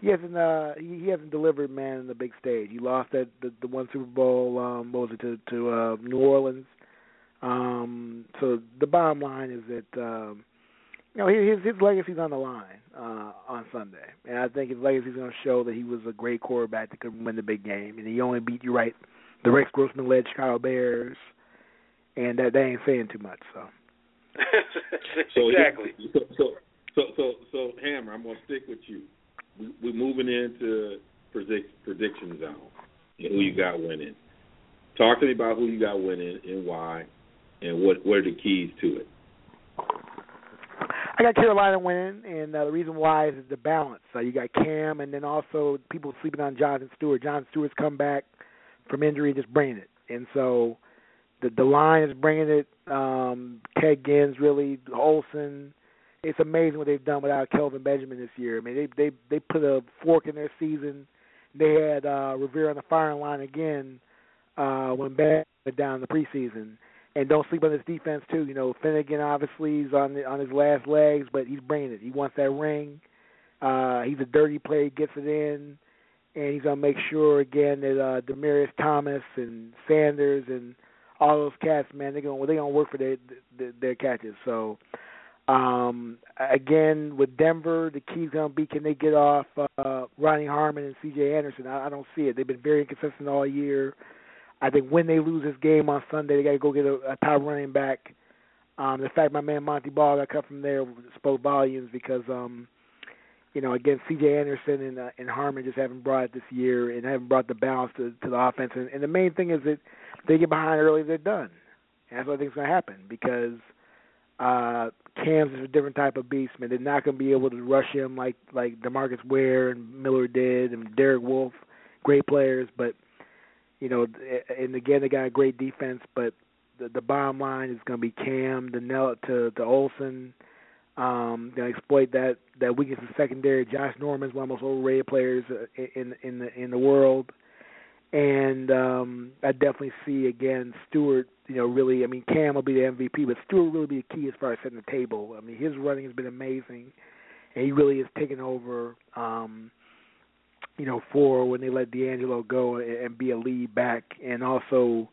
he hasn't uh he, he hasn't delivered man in the big stage. He lost that the, the one Super Bowl, um what was it to to uh New Orleans. Um so the bottom line is that um you know, his his legacy's on the line uh, on Sunday, and I think his legacy's going to show that he was a great quarterback that could win the big game, and he only beat you right, the Rex Grossman led Chicago Bears, and that they ain't saying too much. So, so exactly. So, so so so so Hammer, I'm going to stick with you. We, we're moving into predict, prediction zone. And who you got winning? Talk to me about who you got winning and why, and what what are the keys to it. I got Carolina winning, and uh, the reason why is the balance. Uh, you got Cam, and then also people sleeping on Jonathan Stewart. Jonathan Stewart's come back from injury, just bringing it, and so the the line is bringing it. Um, Ted Ginn, really, Olsen. It's amazing what they've done without Kelvin Benjamin this year. I mean, they they they put a fork in their season. They had uh, Rivera on the firing line again uh, when Ben went down in the preseason and don't sleep on his defense too. You know, Finnegan obviously is on the, on his last legs, but he's bringing it. He wants that ring. Uh, he's a dirty player, gets it in, and he's gonna make sure again that uh, Demaryius Thomas and Sanders and all those cats, man, they're gonna they're gonna work for their their, their catches. So. Um, again, with Denver, the key's gonna be can they get off uh, Ronnie Harmon and C.J. Anderson? I, I don't see it. They've been very inconsistent all year. I think when they lose this game on Sunday, they got to go get a, a top running back. Um, the fact my man Montee Ball got cut from there spoke volumes because, um, you know, again, C.J. Anderson and uh, and Harmon just haven't brought it this year and haven't brought the balance to, to the offense. And, and the main thing is that they get behind early, they're done. And that's what I think is going to happen because uh, Cam's is a different type of beast, man. They're not going to be able to rush him like like Demarcus Ware and Miller did, and Derek Wolfe, great players, but you know, and again they got a great defense, but the, the bottom line is going to be Cam, the Nell to to Olsen. Um, going to exploit that that weakness in secondary. Josh Norman's one of the most overrated players in in the in the world, and um, I definitely see again Stewart. You know, really, I mean, Cam will be the MVP, but Stewart will really be the key as far as setting the table. I mean, his running has been amazing, and he really has taken over. Um, you know, for when they let D'Angelo go and be a lead back, and also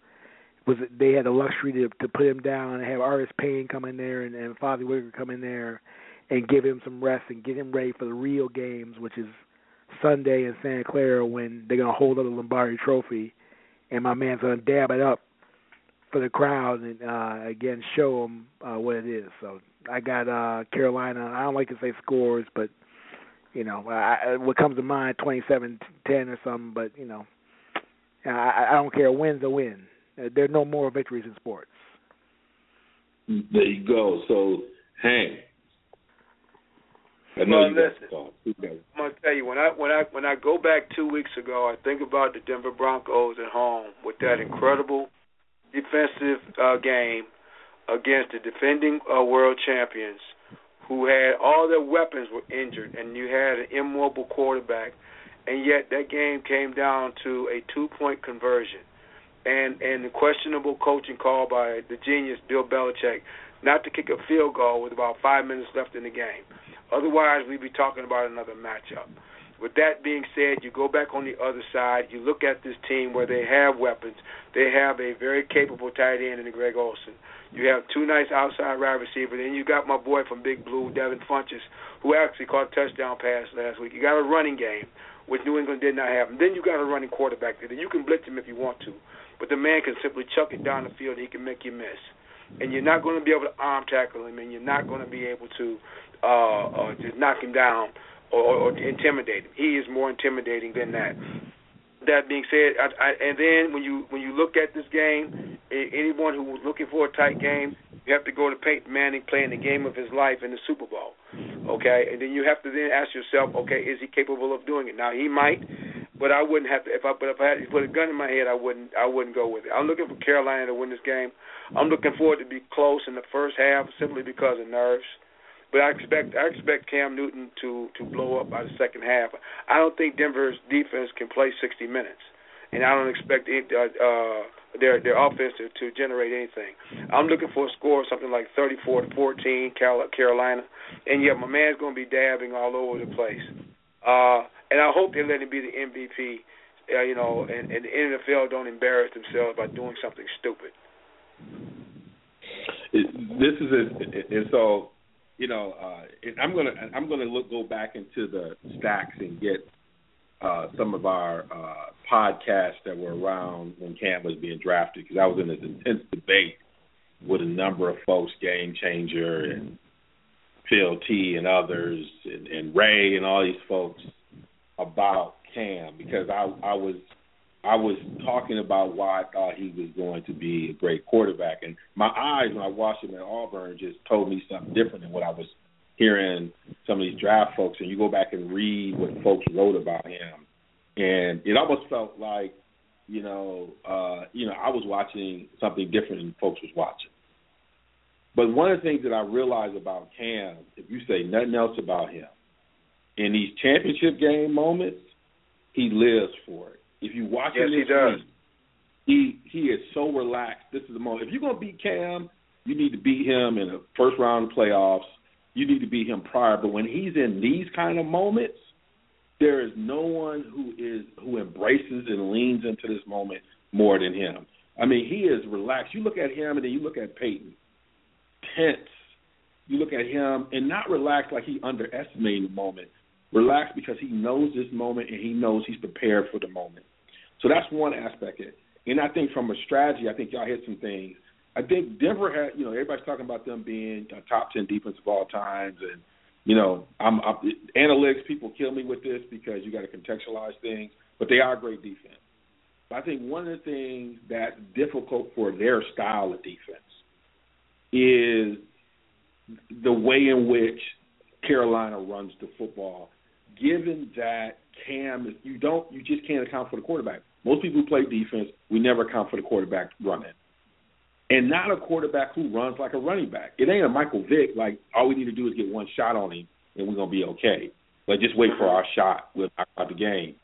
was they had the luxury to to put him down and have Artis Payne come in there and, and Fozzy Whittaker come in there and give him some rest and get him ready for the real games, which is Sunday in Santa Clara when they're gonna hold up the Lombardi Trophy, and my man's gonna dab it up for the crowd and uh, again show them uh, what it is. So I got uh, Carolina. I don't like to say scores, but you know, I, what comes to mind, twenty-seven ten or something. But you know, I, I don't care. Win's a win. There are no more victories in sports. There you go. So, Hank. I know Well, you listen. to talk. You got- I'm gonna tell you when I when I when I go back two weeks ago, I think about the Denver Broncos at home with that incredible defensive uh, game against the defending uh, world champions, who had all their weapons were injured, and you had an immobile quarterback, and yet that game came down to a two point conversion, and and the questionable coaching call by the genius Bill Belichick not to kick a field goal with about five minutes left in the game. Otherwise, we'd be talking about another matchup. With that being said, you go back on the other side. You look at this team where they have weapons. They have a very capable tight end in Greg Olsen. You have two nice outside wide receivers. Then you got my boy from Big Blue, Devin Funchess, who actually caught a touchdown pass last week. You got a running game, which New England did not have. And then you got a running quarterback there. You can blitz him if you want to, but the man can simply chuck it down the field. and He can make you miss and you're not going to be able to arm tackle him, and you're not going to be able to uh, uh, just knock him down or, or, or intimidate him. He is more intimidating than that. That being said, I, I, and then when you when you look at this game, anyone who was looking for a tight game, you have to go to Peyton Manning playing the game of his life in the Super Bowl. Okay, and then you have to then ask yourself, okay, is he capable of doing it? Now he might, but I wouldn't have to. If I but if I had to put a gun in my head, I wouldn't. I wouldn't go with it. I'm looking for Carolina to win this game. I'm looking for it to be close in the first half, simply because of nerves. But I expect I expect Cam Newton to to blow up by the second half. I don't think Denver's defense can play 60 minutes, and I don't expect it, uh, uh, their their offense to, to generate anything. I'm looking for a score of something like 34 to 14, Carolina, and yet my man's going to be dabbing all over the place. Uh, and I hope they let him be the MVP. Uh, you know, and, and the NFL don't embarrass themselves by doing something stupid. this is it, and so you know uh, I'm gonna I'm gonna look go back into the stacks and get uh, some of our uh, podcasts that were around when Cam was being drafted because I was in this intense debate with a number of folks, Game Changer and Phil T and others and, and Ray and all these folks about Cam because I I was I was talking about why I thought he was going to be a great quarterback, and my eyes when I watched him at Auburn just told me something different than what I was hearing some of these draft folks. And you go back and read what folks wrote about him, and it almost felt like, you know, uh, you know, I was watching something different than folks was watching. But one of the things that I realized about Cam, if you say nothing else about him, in these championship game moments, he lives for it. If you watch Yes, him he does. week, he he is so relaxed. This is the moment. If you're gonna beat Cam, you need to beat him in the first round of playoffs. You need to beat him prior. But when he's in these kind of moments, there is no one who is who embraces and leans into this moment more than him. I mean, he is relaxed. You look at him and then you look at Peyton, tense. You look at him and not relaxed like he underestimating the moment. Relaxed because he knows this moment and he knows he's prepared for the moment. So that's one aspect of it. And I think from a strategy, I think y'all hit some things. I think Denver had, you know, everybody's talking about them being a top ten defense of all times, and you know, I'm, I'm analytics. People kill me with this because you got to contextualize things, but they are a great defense. But I think one of the things that's difficult for their style of defense is the way in which Carolina runs the football. Given that Cam, you don't, you just can't account for the quarterback. Most people who play defense, we never account for the quarterback running, and not a quarterback who runs like a running back. It ain't a Michael Vick. Like all we need to do is get one shot on him, and we're gonna be okay. But just wait for our shot. We'll knock out the game.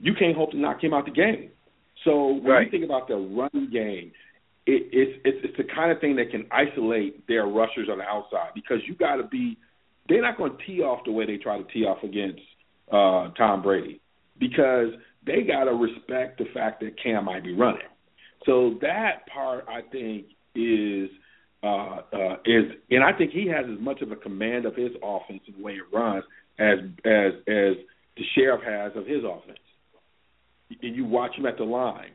You can't hope to knock him out the game. So when Right. you think about the run game, it, it's it's it's the kind of thing that can isolate their rushers on the outside because you got to be. They're not going to tee off the way they try to tee off against uh, Tom Brady because they got to respect the fact that Cam might be running. So that part, I think, is uh, uh, is, and I think he has as much of a command of his offense and the way it runs as as as the sheriff has of his offense. And you watch him at the line.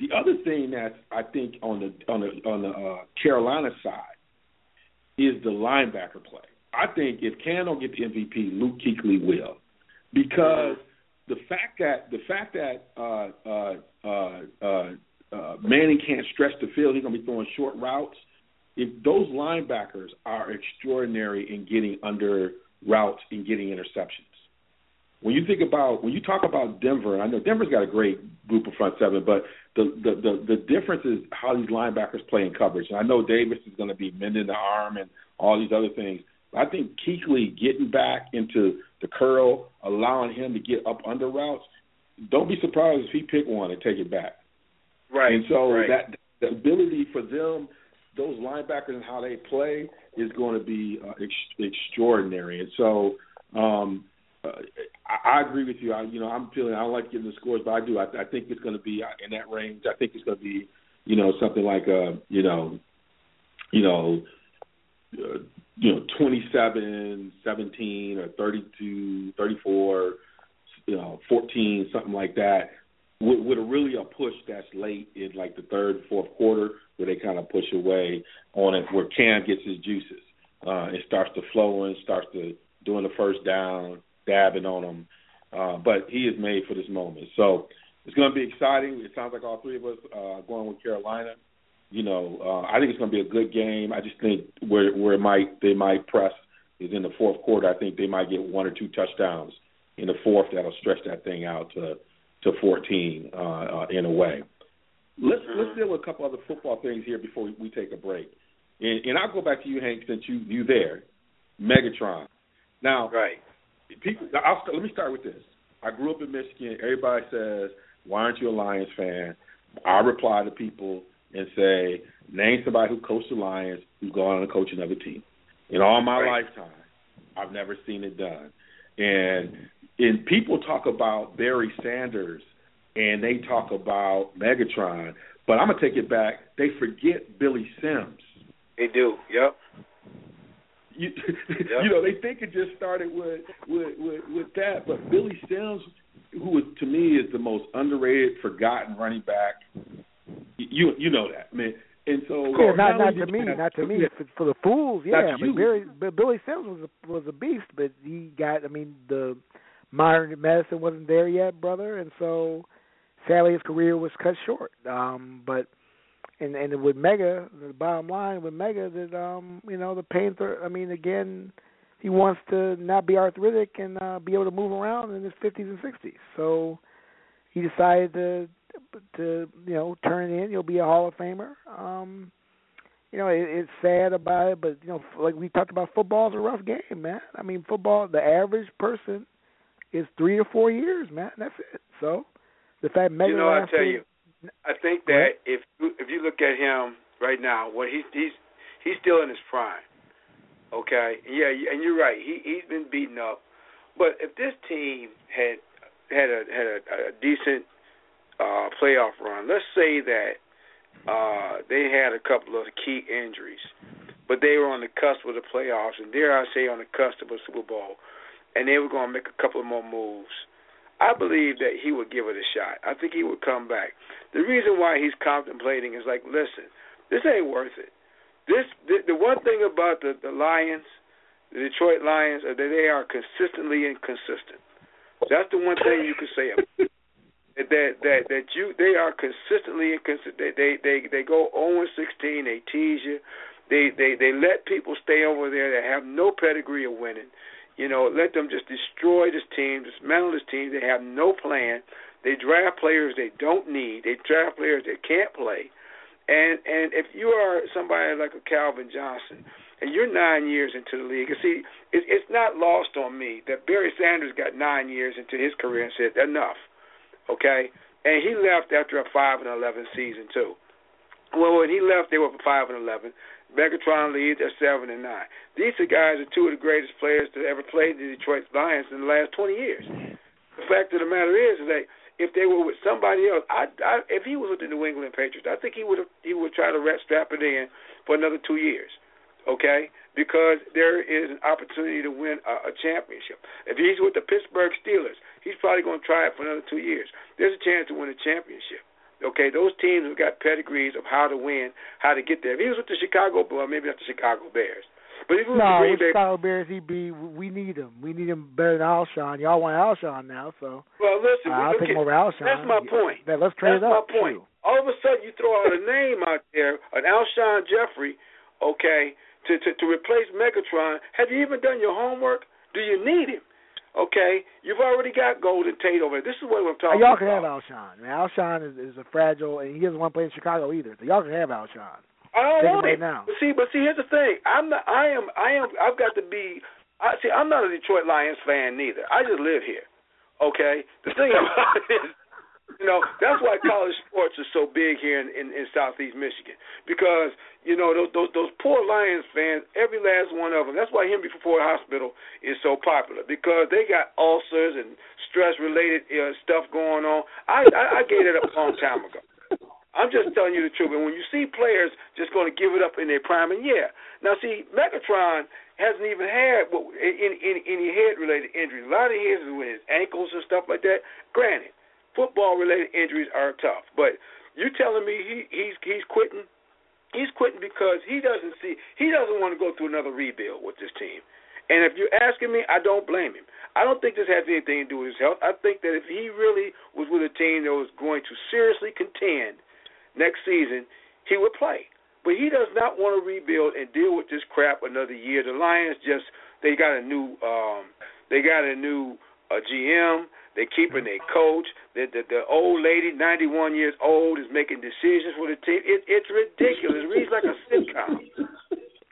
The other thing that I think on the on the on the uh, Carolina side is the linebacker play. I think if Cam don't get the MVP, Luke Kuechly will, because the fact that the fact that uh, uh, uh, uh, uh, Manning can't stretch the field, he's gonna be throwing short routes. If those linebackers are extraordinary in getting under routes and getting interceptions. When you think about when you talk about Denver, and I know Denver's got a great group of front seven, but the the the, the difference is how these linebackers play in coverage. And I know Davis is going to be mending the arm and all these other things. I think Kuechly getting back into the curl, allowing him to get up under routes. Don't be surprised if he pick one and take it back. Right. And so right. that the ability for them, those linebackers and how they play is going to be uh, ex- extraordinary. And so um, uh, I, I agree with you. I, you know, I'm feeling I don't like getting the scores, but I do. I, I think it's going to be uh, in that range. I think it's going to be, you know, something like a, uh, you know, you know, uh, you know, 27, 17, or 32, 34, you know, 14, something like that, with, with a really a push that's late in like the third, fourth quarter, where they kind of push away on it, where Cam gets his juices. Uh, it starts to flow and starts to doing the first down, dabbing on them. Uh, but he is made for this moment. So it's going to be exciting. It sounds like all three of us uh, going with Carolina you know, uh, I think it's going to be a good game. I just think where where it might they might press is in the fourth quarter. I think they might get one or two touchdowns in the fourth that'll stretch that thing out to to 14 uh, uh, in a way. Let's let's deal with a couple other football things here before we, we take a break. And, and I'll go back to you, Hank, since you you there. Megatron. Now, right. People, I'll let me start with this. I grew up in Michigan. Everybody says, "Why aren't you a Lions fan?" I reply to people and say, name somebody who coached the Lions who's gone on to coach another team. In all my right. lifetime, I've never seen it done. And and people talk about Barry Sanders and they talk about Megatron, but I'm gonna take it back. They forget Billy Sims. They do. Yep. You, yep. you know, they think it just started with, with with with that, but Billy Sims, who is, to me is the most underrated, forgotten running back you you know that, man. And so yeah, not not to me, not to me. For, for the fools, yeah. But Barry, but Billy Sims was a, was a beast, but he got. I mean, the modern medicine wasn't there yet, brother, and so sadly his career was cut short. Um, but and and with Mega, the bottom line with Mega that um, you know the pain. I mean, again, he wants to not be arthritic and uh, be able to move around in his fifties and sixties. So he decided to to you know turn in. You'll be a Hall of Famer. Um, you know, it, it's sad about it, but you know, like we talked about, football's a rough game, man. I mean, football, the average person is three to four years, man. That's it. So the fact you know, I tell you, I think that if if you look at him right now, what he's he's he's still in his prime. Okay, yeah, and you're right. He he's been beaten up, but if this team had had a had a, a decent uh, playoff run. Let's say that uh, they had a couple of key injuries, but they were on the cusp of the playoffs, and dare I say, on the cusp of a Super Bowl, and they were going to make a couple of more moves. I believe that he would give it a shot. I think he would come back. The reason why he's contemplating is like, listen, this ain't worth it. This the, the one thing about the the Lions, the Detroit Lions, are that they are consistently inconsistent. That's the one thing you could say about that that that you they are consistently inconsistent. They they they, go 0 16. They tease you. They they they let people stay over there that have no pedigree of winning. You know, let them just destroy this team, dismantle this team. They have no plan. They draft players they don't need. They draft players that can't play. And and if you are somebody like a Calvin Johnson, and you're nine years into the league, and see, it, it's not lost on me that Barry Sanders got nine years into his career and said enough okay? And he left after a five and eleven season too. Well, when he left, they were five and eleven. Megatron leads at seven and nine. These two guys are two of the greatest players to ever play the Detroit Lions in the last twenty years. The fact of the matter is, is that if they were with somebody else, I, I if he was with the New England Patriots, I think he would he would try to strap it in for another two years. Okay, because there is an opportunity to win a, a championship. If he's with the Pittsburgh Steelers, he's probably going to try it for another two years. There's a chance to win a championship. Okay, those teams have got pedigrees of how to win, how to get there. If he was with the Chicago, well, maybe not the Chicago Bears. But if he was no, the Green Bay, Chicago Bears, he'd be. We need him. We need him better than Alshon. Y'all want Alshon now, so well, listen, uh, I'll take him over Alshon. That's my point. That, let's trade That's it up. my point. Shoot. All of a sudden, you throw out a name out there, an Alshon Jeffery, okay, to, to to replace Megatron. Have you even done your homework? Do you need him? Okay, you've already got Golden Tate over there. This is what I'm talking y'all about. can have Alshon. I mean, Alshon is, is a fragile, and he doesn't want to play in Chicago either. So y'all can have Alshon. I don't Take want right now. But see, but see, here's the thing. I'm not. I am. I am. I've got to be. I see. I'm not a Detroit Lions fan neither. I just live here. Okay. The thing about it is, you know, that's why college sports are so big here in, in, in Southeast Michigan because you know those, those those poor Lions fans, every last one of them. That's why Henry Ford Hospital is so popular because they got ulcers and stress related uh, stuff going on. I, I I gave it up a long time ago. I'm just telling you the truth. And when you see players just going to give it up in their prime, and yeah, now see, Megatron hasn't even had what, any, any, any head-related injuries. A lot of his is with his ankles and stuff like that. Granted, football-related injuries are tough, but you telling me he he's he's quitting? He's quitting because he doesn't see he doesn't want to go through another rebuild with this team. And if you're asking me, I don't blame him. I don't think this has anything to do with his health. I think that if he really was with a team that was going to seriously contend next season, he would play. But he does not want to rebuild and deal with this crap another year. The Lions just they got a new um they got a new uh, GM. They're keeping their coach. The, the the old lady, 91 years old, is making decisions for the team. It, it's ridiculous. It reads like a sitcom.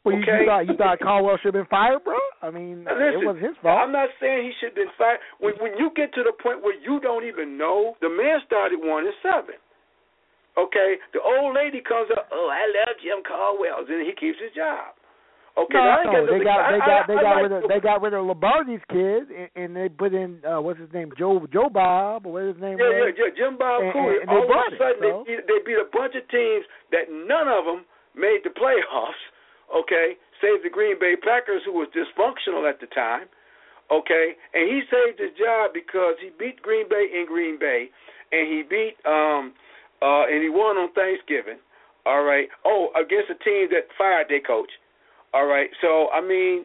Well, you, Okay. you thought you thought Caldwell should have been fired, bro? I mean, Now, it wasn't his fault. I'm not saying he should have been fired. When when you get to the point where you don't even know, the man started one and seven. Okay, the old lady comes up. Oh, I love Jim Caldwell, and he keeps his job. Okay, no, no, got they got they got they got rid of they got rid of Lombardi's kid, and, and they put in uh what's his name, Joe Joe Bob, or what his name Yeah, was. yeah, yeah. Jim Bob And- Cooley. and they All of a it, sudden, so. they, beat, they beat a bunch of teams that none of them made the playoffs. Okay, save the Green Bay Packers, who was dysfunctional at the time. Okay, and he saved his job because he beat Green Bay in Green Bay, and he beat um uh and he won on Thanksgiving. All right. Oh, against a team that fired their coach. All right. So I mean,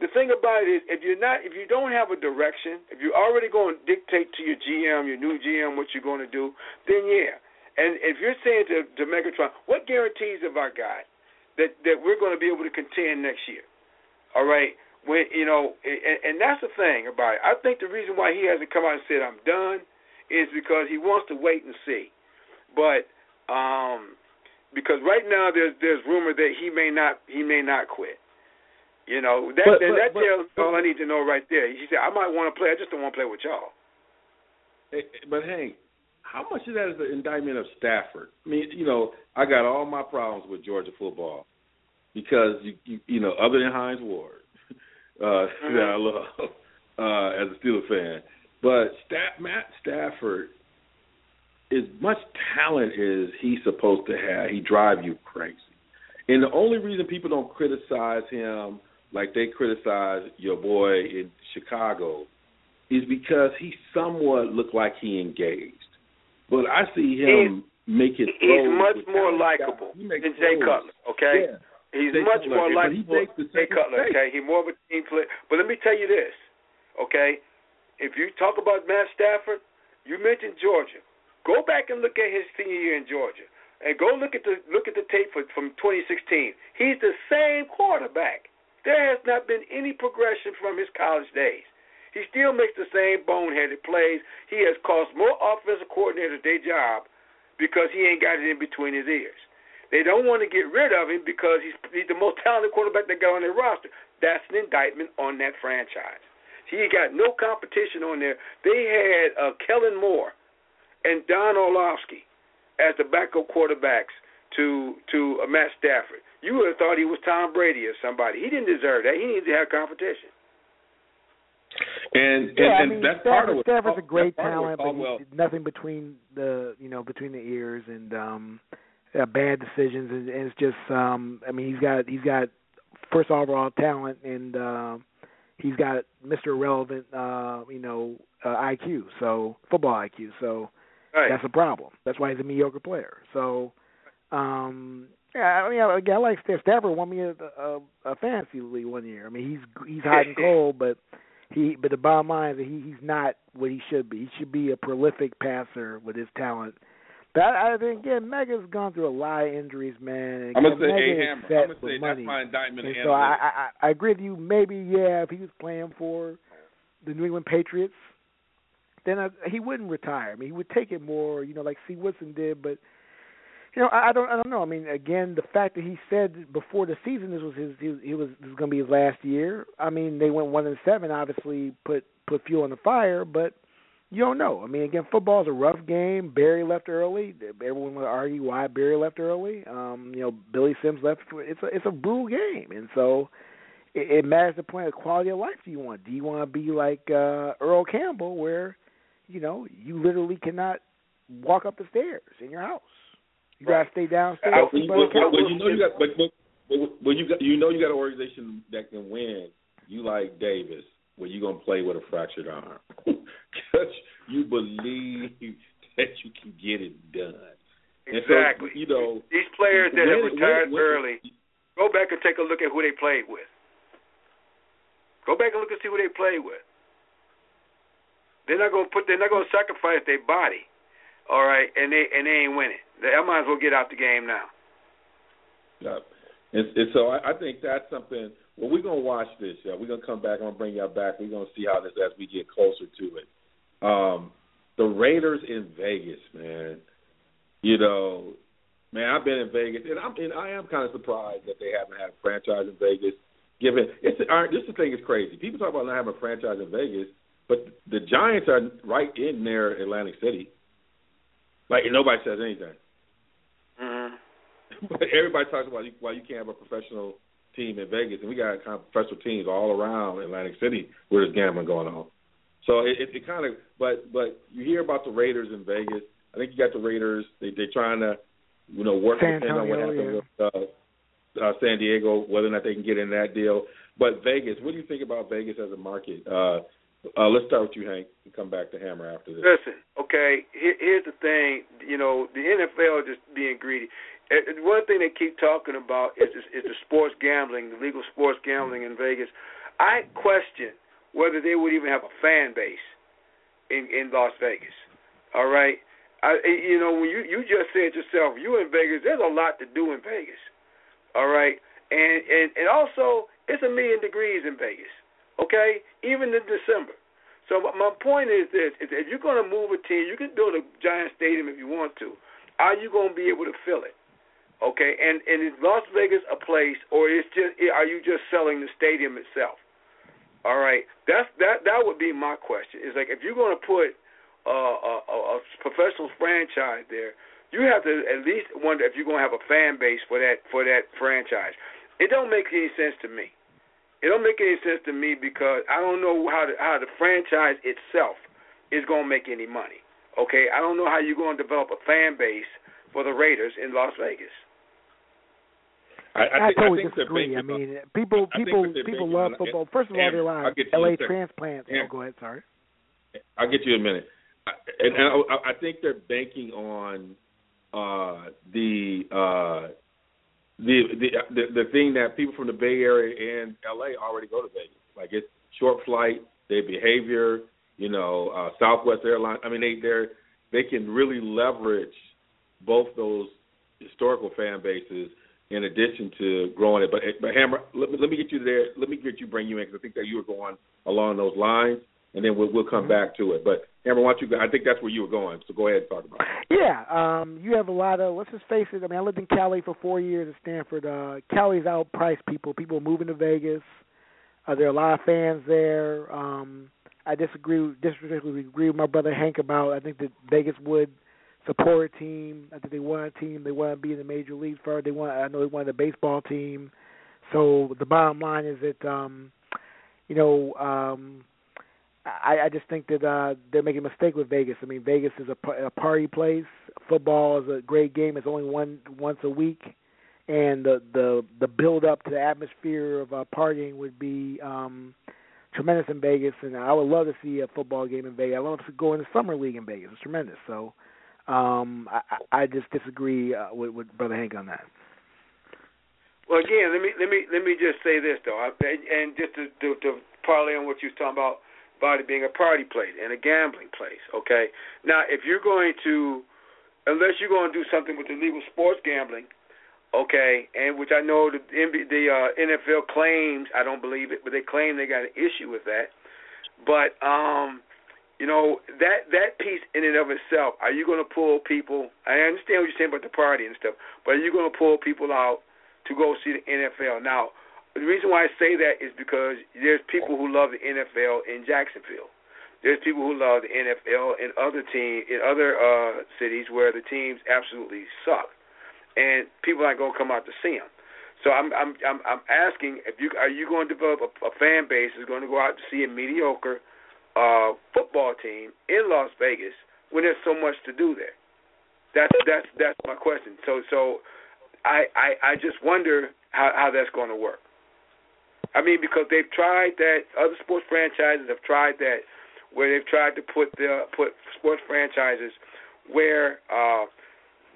the thing about it is, if you're not, if you don't have a direction, if you're already going to dictate to your GM, your new GM, what you're going to do, then yeah. And if you're saying to, to Megatron, what guarantees have I got that that we're going to be able to contend next year? All right. When you know, and, and that's the thing about it. I think the reason why he hasn't come out and said I'm done is because he wants to wait and see. But um because right now there's there's rumor that he may not he may not quit. You know that But- that, but- that but- tells me all I need to know right there. He said I might want to play. I just don't want to play with y'all. But Hank, how much of that is an indictment of Stafford? I mean, you know, I got all my problems with Georgia football because you you, you know, other than Hines Ward, uh, that I love uh, as a Steelers fan, but Staff, Matt Stafford, as much talent as he's supposed to have, he drive you crazy. And the only reason people don't criticize him like they criticize your boy in Chicago is because he somewhat looked like he engaged. But I see him make his He's much more likable than Jay. Cutler. Okay. Yeah. He's Jay much Cutler, more likable than Jay Cutler. Okay. He's more of a team player. But let me tell you this. Okay. If you talk about Matt Stafford, you mentioned Georgia. Go back and look at his senior year in Georgia, and go look at the look at the tape for, from 2016. He's the same quarterback. There has not been any progression from his college days. He still makes the same boneheaded plays. He has cost more offensive coordinators their job because he ain't got it in between his ears. They don't want to get rid of him because he's, he's the most talented quarterback they got on their roster. That's an indictment on that franchise. He got no competition on there. They had uh, Kellen Moore and Don Orlovsky as the backup quarterbacks to to uh, Matt Stafford. You would have thought he was Tom Brady or somebody. He didn't deserve that. He needed to have competition. And and, yeah, and I mean, that's Stafford, part of what Stafford's a great that's part of what talent, but Caldwell- nothing between the you know between the ears and um uh, bad decisions, and, and it's just um I mean he's got he's got first overall talent, and uh, he's got Mr. Relevant uh you know uh, IQ, so football IQ, so Right. That's a problem. That's why he's a mediocre player. So, um, yeah, I mean, I, I like Stafford. Stafford won me a, a, a fantasy league one year. I mean, he's he's hot and cold, but he but the bottom line is that he he's not what he should be. He should be a prolific passer with his talent. But I, I think again, Mega's gone through a lot of injuries, man. And I'm gonna say, Mega is Hammer. I'm gonna say money. that's my indictment And so I. I I agree with you. Maybe yeah, if he was playing for the New England Patriots, then I, he wouldn't retire. I mean, he would take it more, you know, like C. Woodson did. But you know, I, I don't, I don't know. I mean, again, the fact that he said before the season this was his, his he was this was going to be his last year. I mean, they went one and seven. Obviously, put put fuel on the fire, but you don't know. I mean, again, football is a rough game. Barry left early. Everyone would argue why Barry left early. Um, you know, Billy Sims left. It's a it's a brutal game, and so it, it matters the point of quality of life. Do you want? Do you want to be like uh, Earl Campbell, where you know you literally cannot walk up the stairs in your house? You Right. gotta stay downstairs. Uh, well, sleep you, on the well, well, couch. well, you know you got, but, but, but, but you got, you know you got an organization that can win. You like Davis, where you gonna play with a fractured arm, because you believe that you can get it done. And so, Exactly. you know, These players that have when- retired when- early, go back and take a look at who they played with. Go back and look and see who they played with. They're not gonna put. They're not gonna sacrifice their body. All right, and they and they ain't winning. They, I might as well get out the game now. Yeah. And, and so I, I think that's something. Well, we're gonna watch this. Yeah, we're gonna come back. I'm gonna bring y'all back. We're gonna see how this as we get closer to it. Um, the Raiders in Vegas, man. You know, man, I've been in Vegas, and I'm and I am kind of surprised that they haven't had a franchise in Vegas. Given it's all right, this the thing is crazy. People talk about not having a franchise in Vegas, but the Giants are right in there, Atlantic City. Like and nobody says anything. Mm-hmm. But everybody talks about why you can't have a professional team in Vegas, and we got kind of professional teams all around Atlantic City where there's gambling going on. So it, it, it kind of, but but you hear about the Raiders in Vegas. I think you got the Raiders. They they're trying to, you know, work San depending on what Antonio, happens with uh, uh, San Diego, whether or not they can get in that deal. But Vegas, what do you think about Vegas as a market? Uh, uh, let's start with you, Hank, and come back to Hammer after this. Listen, okay. Here, here's the thing. You know, the NFL just being greedy. And one thing they keep talking about is is the sports gambling, the legal sports gambling in Vegas. I question whether they would even have a fan base in in Las Vegas. All right. I, you know, when you you just said yourself, you in Vegas. There's a lot to do in Vegas. All right, and and and also it's a million degrees in Vegas. Okay, even in December. So my point is this: is if you're going to move a team, you can build a giant stadium if you want to. Are you going to be able to fill it? Okay, and and is Las Vegas a place, or is just are you just selling the stadium itself? All right, that's that that would be my question. Is like if you're going to put uh, a, a, a professional franchise there, you have to at least wonder if you're going to have a fan base for that for that franchise. It don't make any sense to me. It don't make any sense to me because I don't know how the, how the franchise itself is going to make any money. Okay, I don't know how you're going to develop a fan base for the Raiders in Las Vegas. I, I, I think, totally I think disagree. I banking on- mean, people people people love on- football. First of all, they're a lot I'll of get to you in LA transplants. And- Oh, go ahead. Sorry. I'll get you in a minute. I- And, and I, I think they're banking on uh, the, uh, the the the the thing that people from the Bay Area and LA already go to Vegas. Like it's short flight, their behavior, you know, uh, Southwest Airlines. I mean, they they're they can really leverage both those historical fan bases in addition to growing it. But but Hammer, let me, let me get you there. Let me get you bring you in because I think that you were going along those lines, and then we'll we'll come back to it. But Hammer, why don't you? I think that's where you were going. So go ahead and talk about it. Yeah, um, you have a lot of. Let's just face it. I mean, I lived in Cali for four years at Stanford. Uh, Cali's outpriced people. People are moving to Vegas. Uh, there are a lot of fans there. Um, I disagree. Disagree agree with my brother Hank about. I think that Vegas would support a team. I think they want a team. They want to be in the major leagues first. They want. I know they want a baseball team. So the bottom line is that um, you know. Um, I, I just think that uh, they're making a mistake with Vegas. I mean, Vegas is a, a party place. Football is a great game. It's only one once a week, and the the the build up to the atmosphere of uh, partying would be um, tremendous in Vegas. And I would love to see a football game in Vegas. I love to go in the summer league in Vegas. It's tremendous. So Um, I, I just disagree uh, with, with Brother Hank on that. Well, again, let me let me let me just say this though, I, and, just to, to to parlay on what you was talking about it being a party place and a gambling place. Okay, now if you're going to, unless you're going to do something with illegal sports gambling, okay, and which I know the the uh, NFL claims, I don't believe it, but they claim they got an issue with that. But um, you know that that piece in and of itself, are you going to pull people? I understand what you're saying about the party and stuff, but are you going to pull people out to go see the NFL? Now, the reason why I say that is because there's people who love the NFL in Jacksonville. There's people who love the NFL in other team in other uh, cities where the teams absolutely suck, and people aren't going to come out to see them. So I'm I'm I'm, I'm asking if you are you going to develop a, a fan base that's going to go out to see a mediocre uh, football team in Las Vegas when there's so much to do there? That's that's that's my question. So so I I, I just wonder how how that's going to work. I mean, because they've tried that. Other sports franchises have tried that, where they've tried to put the put sports franchises where uh,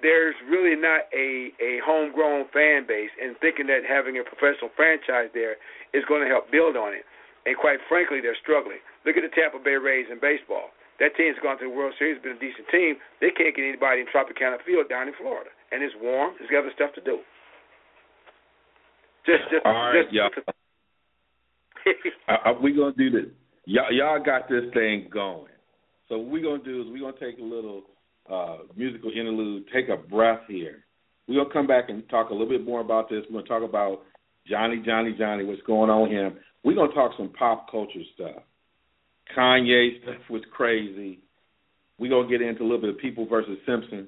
there's really not a a homegrown fan base, and thinking that having a professional franchise there is going to help build on it. And quite frankly, they're struggling. Look at the Tampa Bay Rays in baseball. That team's gone to the World Series, been a decent team. They can't get anybody in Tropicana Field down in Florida, and it's warm. There's got other stuff to do. Just, just, All right, just, y'all. uh, we gonna do this. Y'all, y'all got this thing going. So what we're gonna do is we're gonna take a little uh, musical interlude, take a breath here. We're gonna come back and talk a little bit more about this. We're gonna talk about Johnny, Johnny, Johnny, what's going on with him. We're gonna talk some pop culture stuff. Kanye stuff was crazy. We're gonna get into a little bit of People versus Simpson,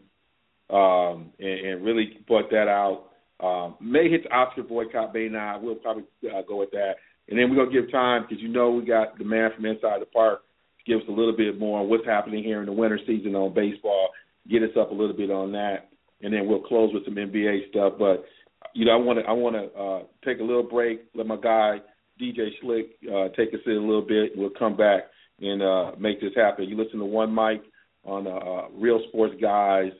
um, and, and really put that out. Um, may hit the Oscar boycott, may not. We'll probably uh, go with that. And then we're going to give time because you know we got the man from inside the park to give us a little bit more on what's happening here in the winter season on baseball, get us up a little bit on that. And then we'll close with some NBA stuff. But, you know, I want to I want to uh, take a little break, let my guy DJ Slick uh, take us in a little bit. We'll come back and uh, make this happen. You listen to One Mic on uh, uh, Real Sports Guys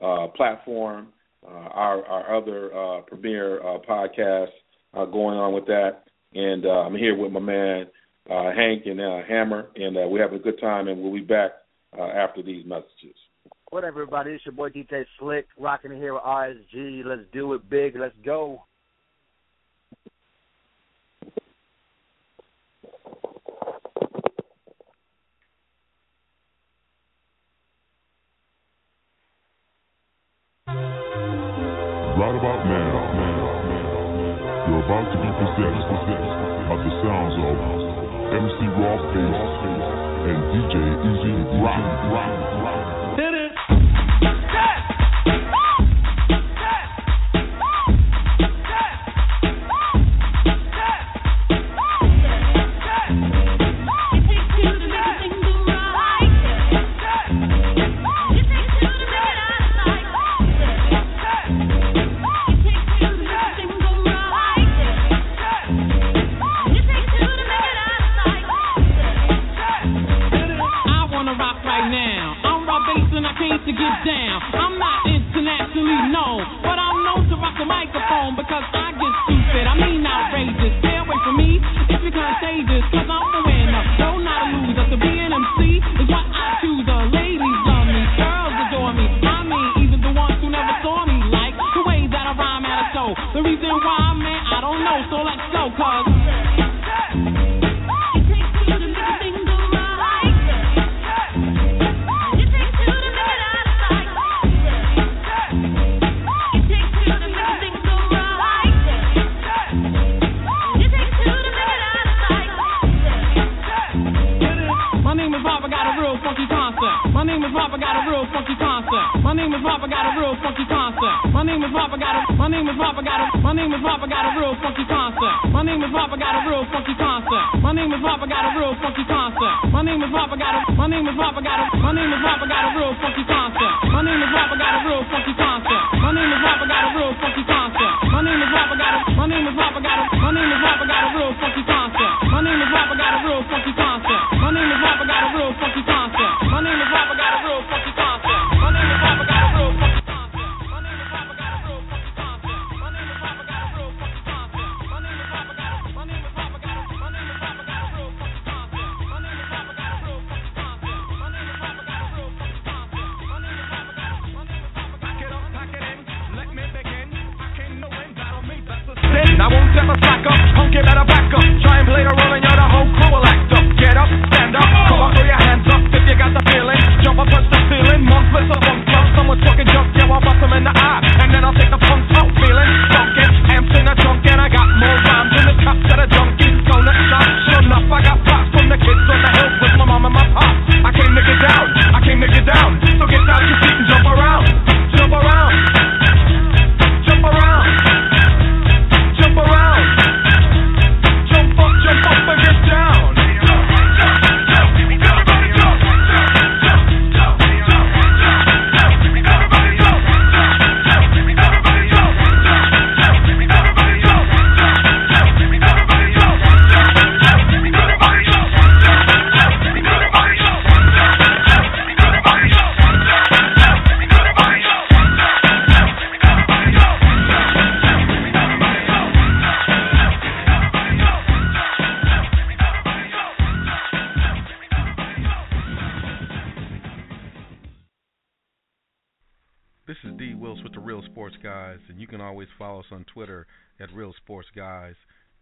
uh, platform, uh, our, our other uh, premier uh, podcast uh, going on with that. And uh, I'm here with my man uh, Hank and uh, Hammer, and uh, we're having a good time. And we'll be back uh, after these messages. What up, everybody? It's your boy DJ Slick, rocking here with RSG. Let's do it big. Let's go. Right about now, you're about to be possessed Rock, rock.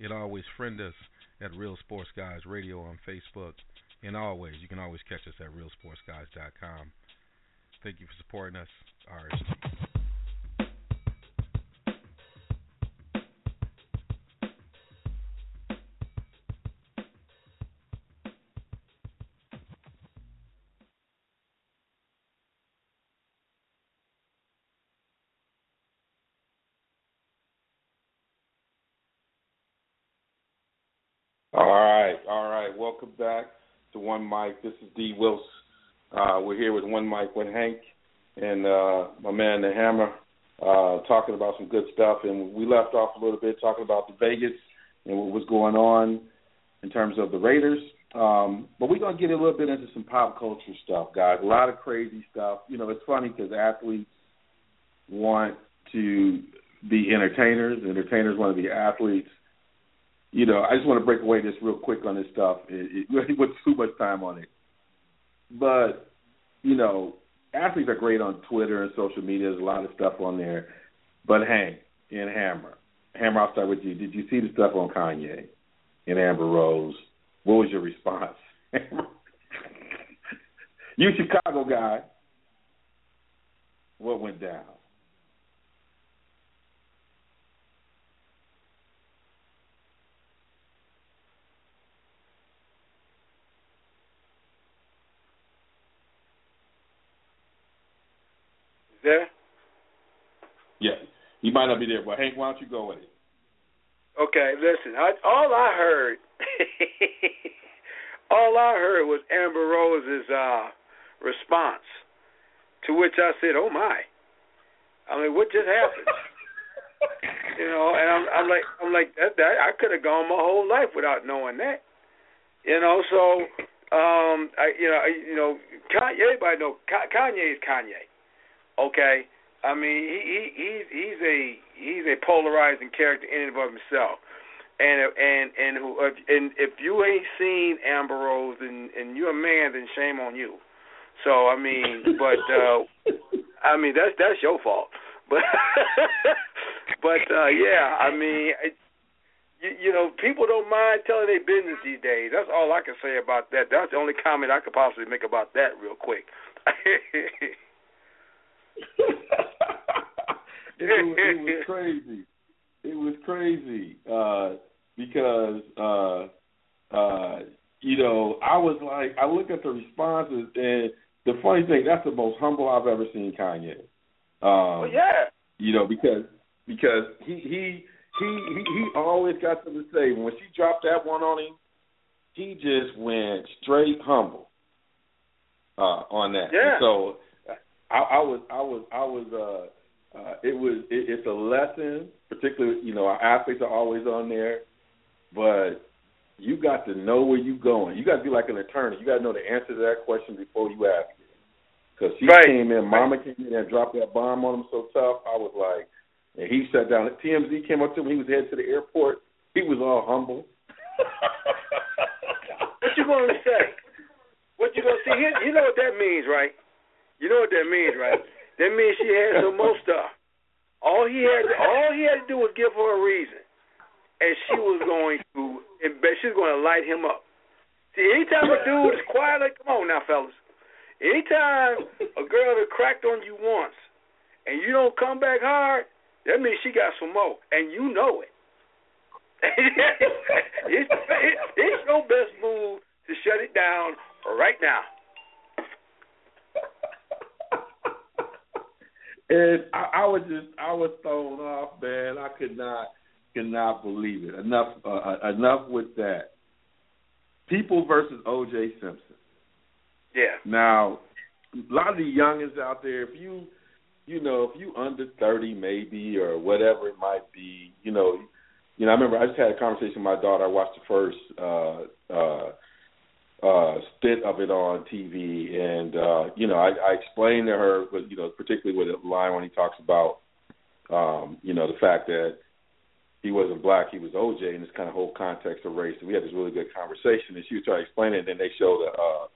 And always friend us at Real Sports Guys Radio on Facebook. And always, you can always catch us at RealSportsGuys.com. Thank you for supporting us. RSG. All right, all right. Welcome back to One Mic. This is D. Wils. Uh, we're here with One Mic, with Hank and uh, my man the Hammer, uh, talking about some good stuff. And we left off a little bit talking about the Vegas and what was going on in terms of the Raiders. Um, but we're gonna get a little bit into some pop culture stuff, guys. A lot of crazy stuff. You know, it's funny because athletes want to be entertainers. Entertainers want to be athletes you know, I just want to break away just real quick on this stuff. It, it, it went too much time on it, but you know, athletes are great on Twitter and social media. There's a lot of stuff on there. But Hank and Hammer, Hammer, I'll start with you. Did you see the stuff on Kanye and Amber Rose? What was your response? you Chicago guy. What went down? There. Yeah, he might not be there, but Hank, why don't you go with it? Okay, listen. I, all I heard, all I heard was Amber Rose's uh, response, to which I said, "Oh my!" I mean, what just happened? you know, and I'm, I'm like, I'm like that. that I could have gone my whole life without knowing that. You know, so um, I, you know, I, you know, Kanye. Everybody know Kanye is Kanye. Okay, I mean he, he he's he's a he's a polarizing character in and of himself, and and and who and if you ain't seen Amber Rose and and you're a man, then shame on you. So I mean, but uh I mean that's that's your fault. But but uh yeah, I mean. It, you, you know, people don't mind telling their business these days. That's all I can say about that. That's the only comment I could possibly make about that, real quick. it, was, it was crazy. It was crazy uh, because uh, uh, you know I was like I look at the responses and the funny thing that's the most humble I've ever seen Kanye. Um, well, yeah. You know because because he he he he, he always got something to say. When she dropped that one on him, he just went straight humble uh, on that. Yeah. And so I, I was I was I was uh uh it was it, it's a lesson, particularly you know our athletes are always on there, but you got to know where you're going. You got to be like an attorney. You got to know the answer to that question before you ask it. Because she right. came in, Mama came in and dropped that bomb on him so tough. I was like, and he sat down. TMZ came up to him. He was headed to the airport. He was all humble. what you gonna say? What you gonna see? Here, you know what that means, right? You know what that means, right? That means she had some more stuff. All he had, to, all he had to do was give her a reason. and she was going to, she was going to light him up. See, anytime a dude is quiet, like, come on now, fellas. Anytime a girl that cracked on you once, and you don't come back hard, that means she got some more, and you know it. it's, it's your best move to shut it down right now. And I, I was just I was thrown off, man. I could not could not believe it. Enough uh, uh enough with that. People versus O.J. Simpson. Yeah. Now, a lot of the youngins out there, if you you know, if you under thirty maybe or whatever it might be, you know, you know, I remember I just had a conversation with my daughter. I watched the first uh uh uh stint of it on TV and uh, you know, I, I explained to her but you know, particularly with the line when he talks about um, you know, the fact that he wasn't black, he was OJ in this kind of whole context of race. And we had this really good conversation and she was trying to explain it and then they showed the uh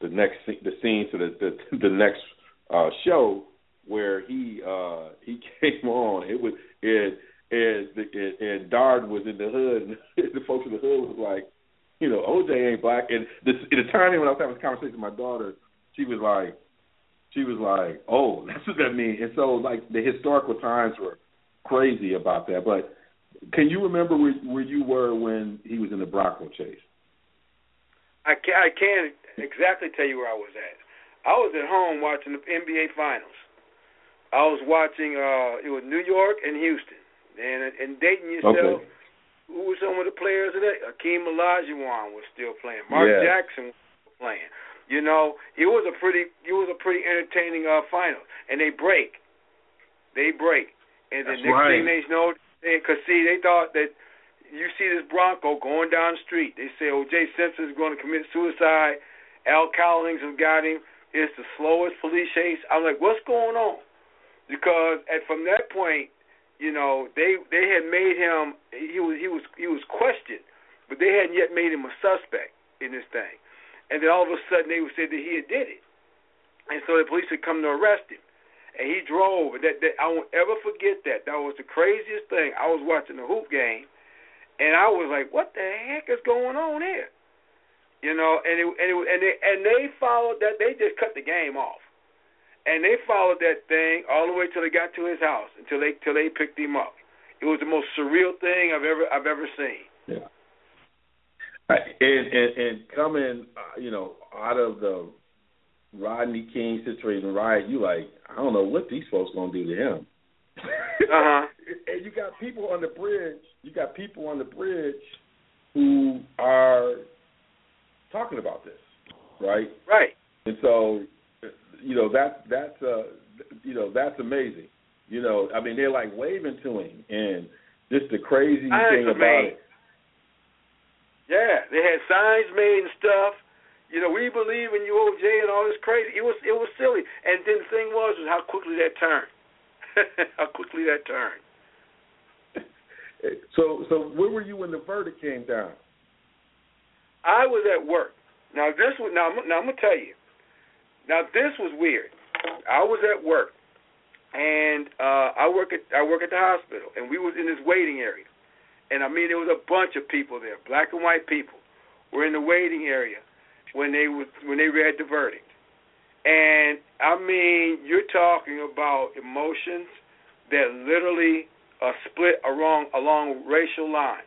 the next the scene to the the, the next uh show where he uh he came on. It was and and and, and Dard was in the hood and the folks in the hood was like, you know, OJ ain't black and the the time when I was having this conversation with my daughter, she was like she was like, Oh, that's what that means and so like the historical times were crazy about that. But can you remember where where you were when he was in the Bronco chase? I can I can't exactly tell you where I was at. I was at home watching the NBA finals. I was watching uh it was New York and Houston. And and Dayton yourself okay. Who were some of the players of that? Akeem Olajuwon was still playing. Mark yeah. Jackson was playing. You know, it was a pretty it was a pretty entertaining uh final. And they break. They break. And the That's next right. thing they know because see they thought that you see this Bronco going down the street. They say O.J. Simpson is going to commit suicide. Al Cowlings has got him. It's the slowest police chase. I'm like, what's going on? Because at from that point, you know, they they had made him he was he was he was questioned, but they hadn't yet made him a suspect in this thing. And then all of a sudden they would say that he had did it, and so the police had come to arrest him. And he drove. And that, that I won't ever forget that. That was the craziest thing. I was watching the hoop game, and I was like, "What the heck is going on here?" You know, and it, and it, and they and they followed that. They just cut the game off, and they followed that thing all the way till they got to his house until they till they picked him up. It was the most surreal thing I've ever I've ever seen. Yeah. And and and coming, uh, you know, out of the Rodney King situation, right? You like, I don't know what these folks gonna do to him. Uh-huh. and you got people on the bridge. You got people on the bridge who are talking about this, right? Right. And so, you know, that that's uh, you know, that's amazing. You know, I mean, they're like waving to him, and just the crazy Signs thing about made. it. Yeah, they had signs made and stuff. You know, we believe in you, OJ, and all this crazy. It was it was silly. And then the thing was was how quickly that turned. how quickly that turned. So, so where were you when the verdict came down? I was at work. Now this was now, now I'm gonna tell you. Now this was weird. I was at work, and uh I work at I work at the hospital, and we was in this waiting area, and I mean there was a bunch of people there, black and white people, were in the waiting area when they was when they read the verdict, and I mean you're talking about emotions that literally are split along along racial lines.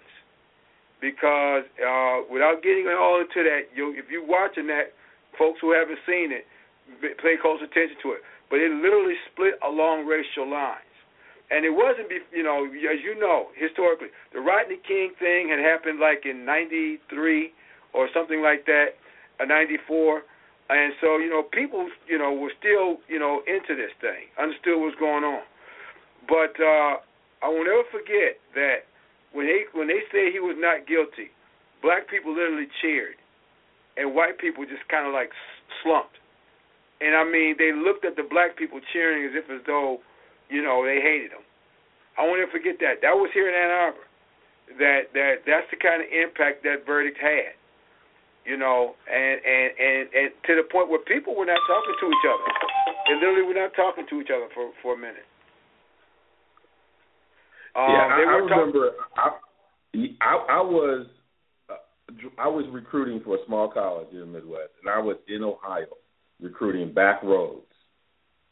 Because uh, without getting all into that, you if you're watching that, folks who haven't seen it, pay close attention to it. But it literally split along racial lines, and it wasn't, you know, as you know, historically, the Rodney King thing had happened like in '93 or something like that, or '94. And so, you know, people, you know, were still, you know, into this thing, understood what's going on. But uh, I will never forget that when they when they said he was not guilty, black people literally cheered, and white people just kind of like slumped. And I mean, they looked at the black people cheering as if as though, you know, they hated them. I won't ever forget that. That was here in Ann Arbor. That that that's the kind of impact that verdict had. You know, and and and and to the point where people were not talking to each other. They literally were not talking to each other for for a minute. Um, yeah, I, I were talking. remember. I, I, I was uh, I was recruiting for a small college in the Midwest, and I was in Ohio recruiting back roads,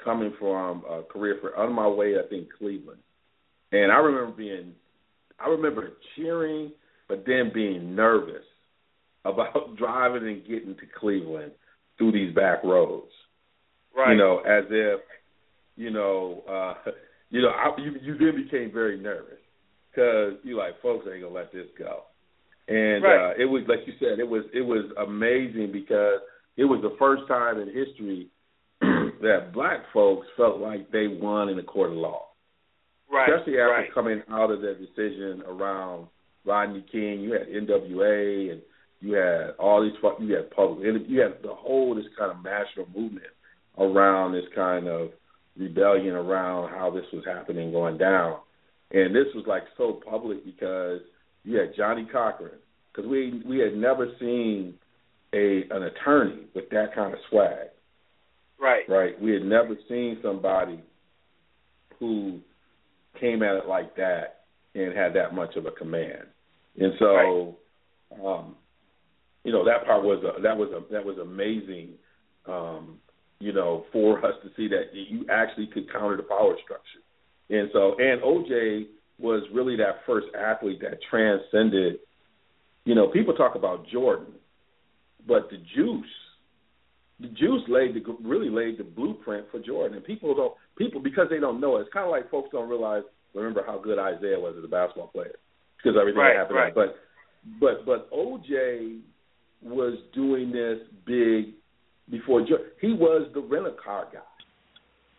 coming from a career for on my way I think Cleveland, and I remember being, I remember cheering, but then being nervous about driving and getting to Cleveland through these back roads. Right. You know, as if, you know, uh, you know, I, you you then became very nervous because you like folks ain't gonna let this go. And Right. uh, it was like you said, it was it was amazing because it was the first time in history that black folks felt like they won in a court of law. Right. Especially after right. coming out of that decision around Rodney King, you had NWA and you had all these you had public you had the whole this kind of national movement around this kind of rebellion around how this was happening going down. And this was like so public because you had Johnnie Cochran because we we had never seen a an attorney with that kind of swag. Right. Right. We had never seen somebody who came at it like that and had that much of a command. And so, um, you know, that part was a, that was a, that was amazing. Um, you know, for us to see that you actually could counter the power structure. And so, and OJ was really that first athlete that transcended. You know, people talk about Jordan, but the Juice, the Juice laid the really laid the blueprint for Jordan. And people don't people because they don't know it. It's kind of like folks don't realize remember how good Isiah was as a basketball player because everything Right, that happened. right. But but but OJ was doing this big before Jordan. He was the rental car guy.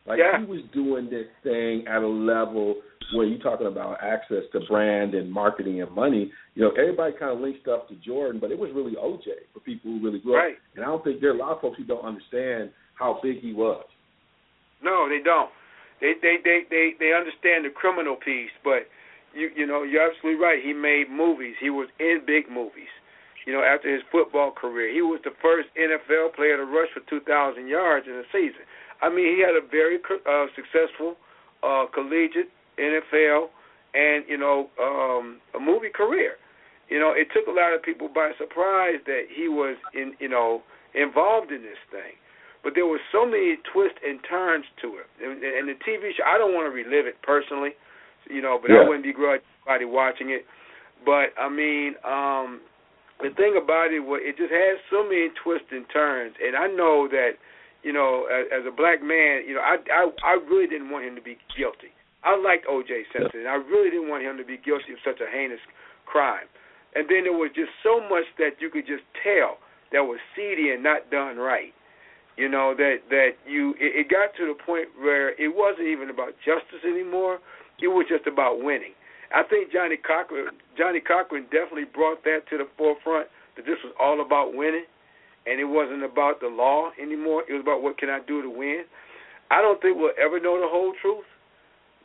Like Yeah. he was doing this thing at a level where you're talking about access to brand and marketing and money. You know, everybody kind of linked stuff to Jordan, but it was really OJ for people who really grew up. Right. And I don't think there are a lot of folks who don't understand how big he was. No, they don't. They they they they they understand the criminal piece, but you you know you're absolutely right. He made movies. He was in big movies. You know, after his football career, he was the first NFL player to rush for 2,000 yards in a season. I mean, he had a very uh, successful uh, collegiate NFL and you know um, a movie career. You know, it took a lot of people by surprise that he was in you know involved in this thing. But there were so many twists and turns to it, and, and the TV show. I don't want to relive it personally, you know, but I wouldn't begrudge anybody watching it. But I mean, um, the thing about it was it just had so many twists and turns, and I know that, you know, as, as a black man, you know, I, I I really didn't want him to be guilty. I liked O.J. Simpson, and I really didn't want him to be guilty of such a heinous crime. And then there was just so much that you could just tell that was seedy and not done right. You know that that you it, it got to the point where it wasn't even about justice anymore. It was just about winning. I think Johnnie Cochran Johnnie Cochran definitely brought that to the forefront that this was all about winning, and it wasn't about the law anymore. It was about what can I do to win. I don't think we'll ever know the whole truth,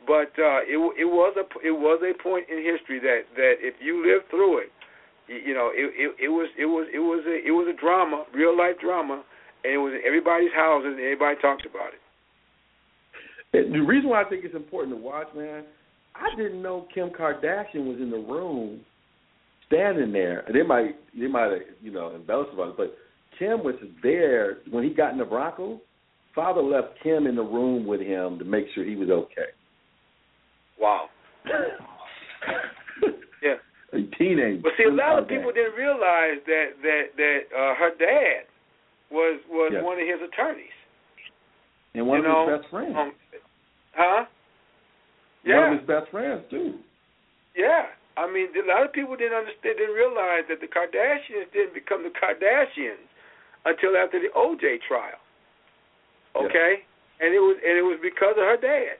but uh, it it was a it was a point in history that that if you lived through it, you, you know it, it it was it was it was a it was a drama, real life drama, and it was in everybody's houses and everybody talked about it. The reason why I think it's important to watch, man, I didn't know Kim Kardashian was in the room, standing there. They might, they might have, you know, embellished about it, but Kim was there when he got in the Bronco. Father left Kim in the room with him to make sure he was okay. Wow. yeah. A teenage. But see, a lot of people didn't realize that that that uh, her dad was was Yeah. one of his attorneys. and one you of know, his best friends. Um, huh? Yeah. One of his best friends too. Yeah. I mean, a lot of people didn't understand, didn't realize that the Kardashians didn't become the Kardashians until after the OJ trial. Yeah. Okay, and it was and it was because of her dad.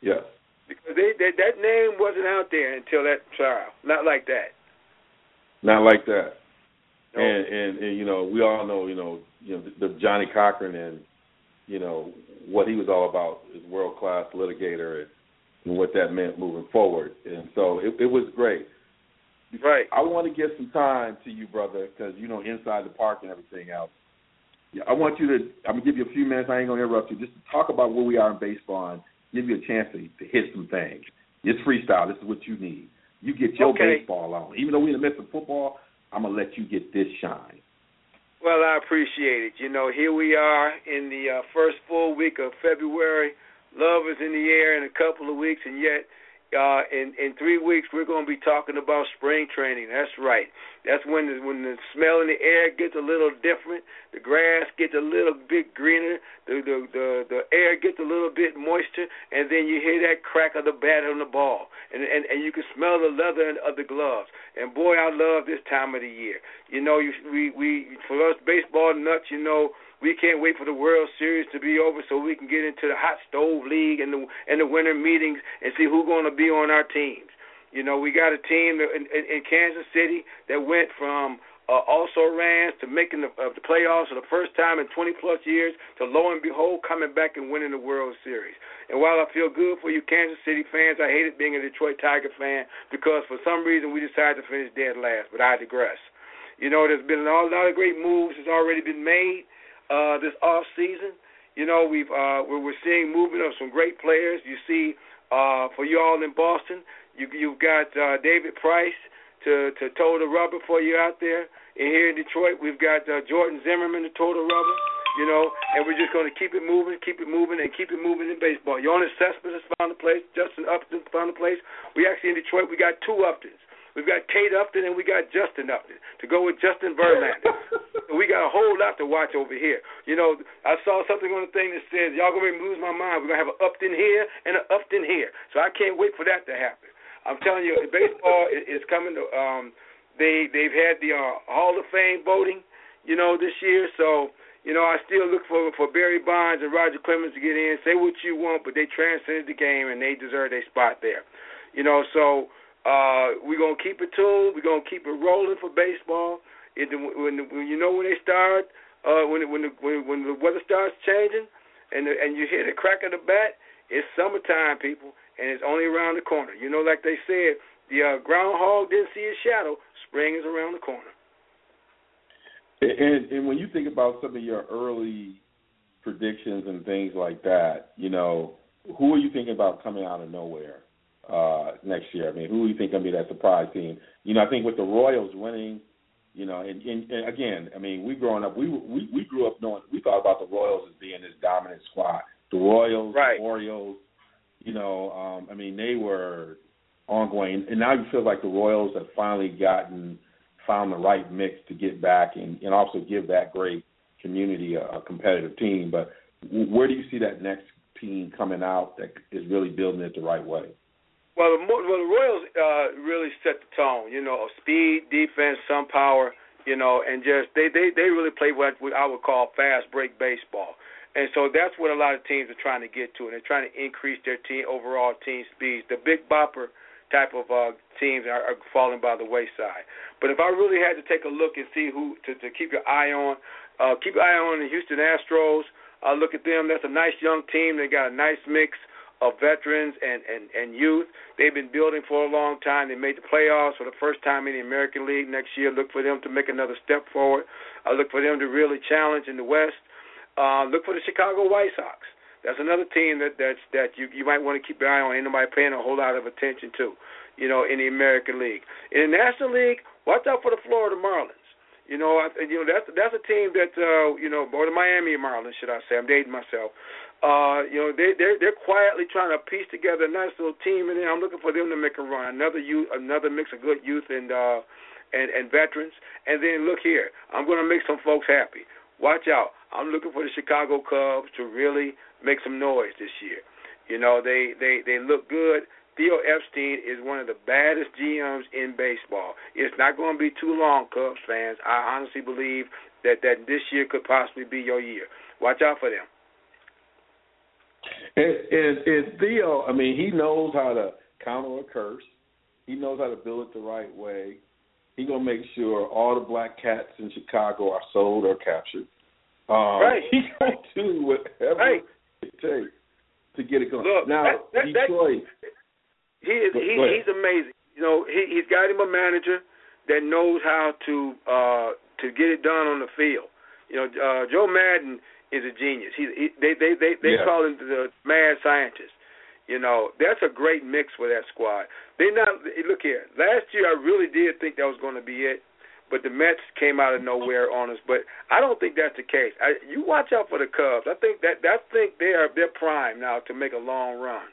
Yes. Because they, they that name wasn't out there until that trial. Not like that. Not like that. No. And, and and you know we all know you know you know the, the Johnnie Cochran and you know what he was all about is world class litigator and, and what that meant moving forward. And so it, it was great. Right. I want to give some time to you, brother, because you know inside the park and everything else. Yeah, I want you to. I'm gonna give you a few minutes. I ain't gonna interrupt you. Just to talk about where we are in baseball and give you a chance to, to hit some things. It's freestyle. This is what you need. You get your Okay. baseball on. Even though we're in the midst of football, I'm gonna let you get this shine. Well, I appreciate it. You know, here we are in the uh, first full week of February. Love is in the air in a couple of weeks, and yet uh, in in three weeks we're going to be talking about spring training. That's right. That's when the, when the smell in the air gets a little different. The grass gets a little bit greener. The the the, the air gets a little bit moisture, and then you hear that crack of the bat on the ball, and and and you can smell the leather of the gloves. And boy, I love this time of the year. You know, you, we we for us baseball nuts, you know. We can't wait for the World Series to be over so we can get into the hot stove league and the and the winter meetings and see who's going to be on our teams. You know, we got a team in, in, in Kansas City that went from uh, also ran to making the, uh, the playoffs for the first time in 20 plus years to lo and behold coming back and winning the World Series. And while I feel good for you Kansas City fans, I hated being a Detroit Tiger fan because for some reason we decided to finish dead last. But I digress. You know, there's been a lot of great moves that's already been made uh, this off season. You know, we've uh, we're, seeing movement of some great players. You see, uh, for you all in Boston, you, you've got uh, David Price to to toe the rubber for you out there. And here in Detroit, we've got uh, Jordan Zimmermann to toe the rubber. You know, and we're just going to keep it moving, keep it moving, and keep it moving in baseball. Yoenis Cespedes has found a place. Justin Upton found a place. We actually in Detroit, we got two Uptons. We've got Kate Upton and we got Justin Upton to go with Justin Verlander. we got a whole lot to watch over here. You know, I saw something on the thing that says, y'all going to lose my mind. We're going to have an Upton here and an Upton here. So I can't wait for that to happen. I'm telling you, baseball is coming to, um, they, they've had the uh, Hall of Fame voting, you know, this year. So, you know, I still look for for Barry Bonds and Roger Clemens to get in. Say what you want, but they transcended the game and they deserve their spot there. You know, so uh, we're gonna keep it tuned. We're gonna keep it rolling for baseball. It, when, when you know when they start, uh, when when the when, when the weather starts changing, and the, and you hear the crack of the bat, it's summertime, people, and it's only around the corner. You know, like they said, the uh, groundhog didn't see his shadow. Spring is around the corner. And and when you think about some of your early predictions and things like that, you know, who are you thinking about coming out of nowhere uh next year? I mean, who do you think gonna be that surprise team? You know, I think with the Royals winning, you know, and, and, and again, I mean, we growing up, we we we grew up knowing we thought about the Royals as being this dominant squad. The Royals, right. the Orioles, you know, um, I mean, they were ongoing, and now you feel like the Royals have finally gotten found the right mix to get back and, and also give that great community a, a competitive team. But where do you see that next team coming out that is really building it the right way? Well, the, well, the Royals uh, really set the tone. You know, speed, defense, some power. You know, and just they they they really play what I would call fast break baseball. And so that's what a lot of teams are trying to get to, and they're trying to increase their team overall team speeds. The big bopper type of uh, teams are, are falling by the wayside. But if I really had to take a look and see who to, to keep your eye on, uh, keep your eye on the Houston Astros. Uh, look at them. That's a nice young team. They got a nice mix of veterans and, and, and youth. They've been building for a long time. They made the playoffs for the first time in the American League next year. Look for them to make another step forward. I look for them to really challenge in the West. Uh, look for the Chicago White Sox. That's another team that that's that you you might want to keep your eye on. Ain't nobody paying a whole lot of attention to, you know, in the American League. In the National League, watch out for the Florida Marlins. You know, I, you know that's that's a team that uh, you know, or the Miami Marlins, should I say? I'm dating myself. Uh, you know, they they're they're quietly trying to piece together a nice little team, and I'm looking for them to make a run. Another youth, another mix of good youth and uh, and and veterans. And then look here, I'm going to make some folks happy. Watch out. I'm looking for the Chicago Cubs to really make some noise this year. You know, they they they look good. Theo Epstein is one of the baddest GMs in baseball. It's not going to be too long, Cubs fans. I honestly believe that that this year could possibly be your year. Watch out for them. And, and, and Theo, I mean, he knows how to counter a curse. He knows how to build it the right way. He gonna make sure all the black cats in Chicago are sold or captured. Um, right. He gonna do whatever right. it takes to get it going. Look, now, that, that, Detroit. That, he is Go- he, go he's amazing. You know, he he's got him a manager that knows how to uh to get it done on the field. You know, uh Joe Maddon is a genius. He, he they they they they Yeah. call him the mad scientist. You know, that's a great mix for that squad. They not look here. Last year, I really did think that was going to be it, but the Mets came out of nowhere on us. But I don't think that's the case. I, you watch out for the Cubs. I think that I think they are they're prime now to make a long run.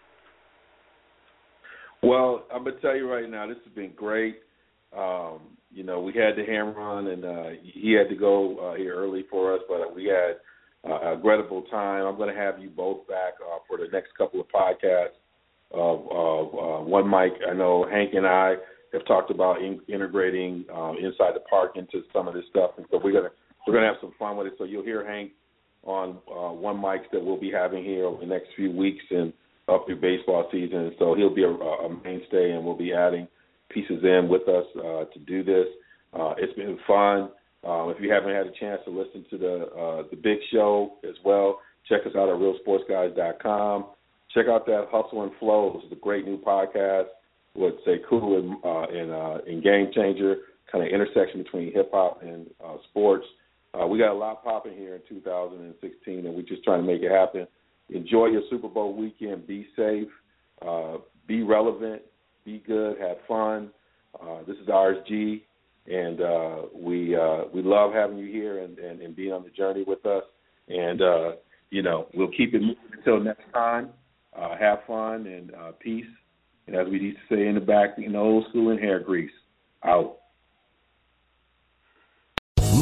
Well, I'm gonna tell you right now, this has been great. Um, you know, we had the hammer on, and uh, he had to go uh, here early for us, but we had uh, regrettable time. I'm going to have you both back uh, for the next couple of podcasts of, of uh, one mic. I know Hank and I have talked about in, integrating um, inside the park into some of this stuff, and so we're gonna we're gonna have some fun with it. So you'll hear Hank on uh, one mics that we'll be having here over the next few weeks and up through baseball season. So he'll be a, a mainstay, and we'll be adding pieces in with us uh, to do this. Uh, it's been fun. Um, if you haven't had a chance to listen to the uh, the big show as well, check us out at realsportsguys.com. Check out that Hustle and Flow. This is a great new podcast with Sekou and uh, and, uh, and Game Changer, kind of intersection between hip hop and uh, sports. Uh, we got a lot popping here in 2016, and we're just trying to make it happen. Enjoy your Super Bowl weekend. Be safe. Uh, be relevant. Be good. Have fun. Uh, this is RSG, and uh, we uh, we love having you here and, and, and being on the journey with us. And uh, you know, we'll keep it moving until next time. Uh, have fun and uh, peace. And as we used to say in the back, in the old school, in hair grease. Out.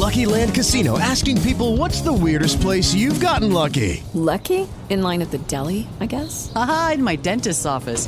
Lucky Land Casino asking people what's the weirdest place you've gotten lucky? Lucky? In line at the deli, I guess? Aha, in my dentist's office.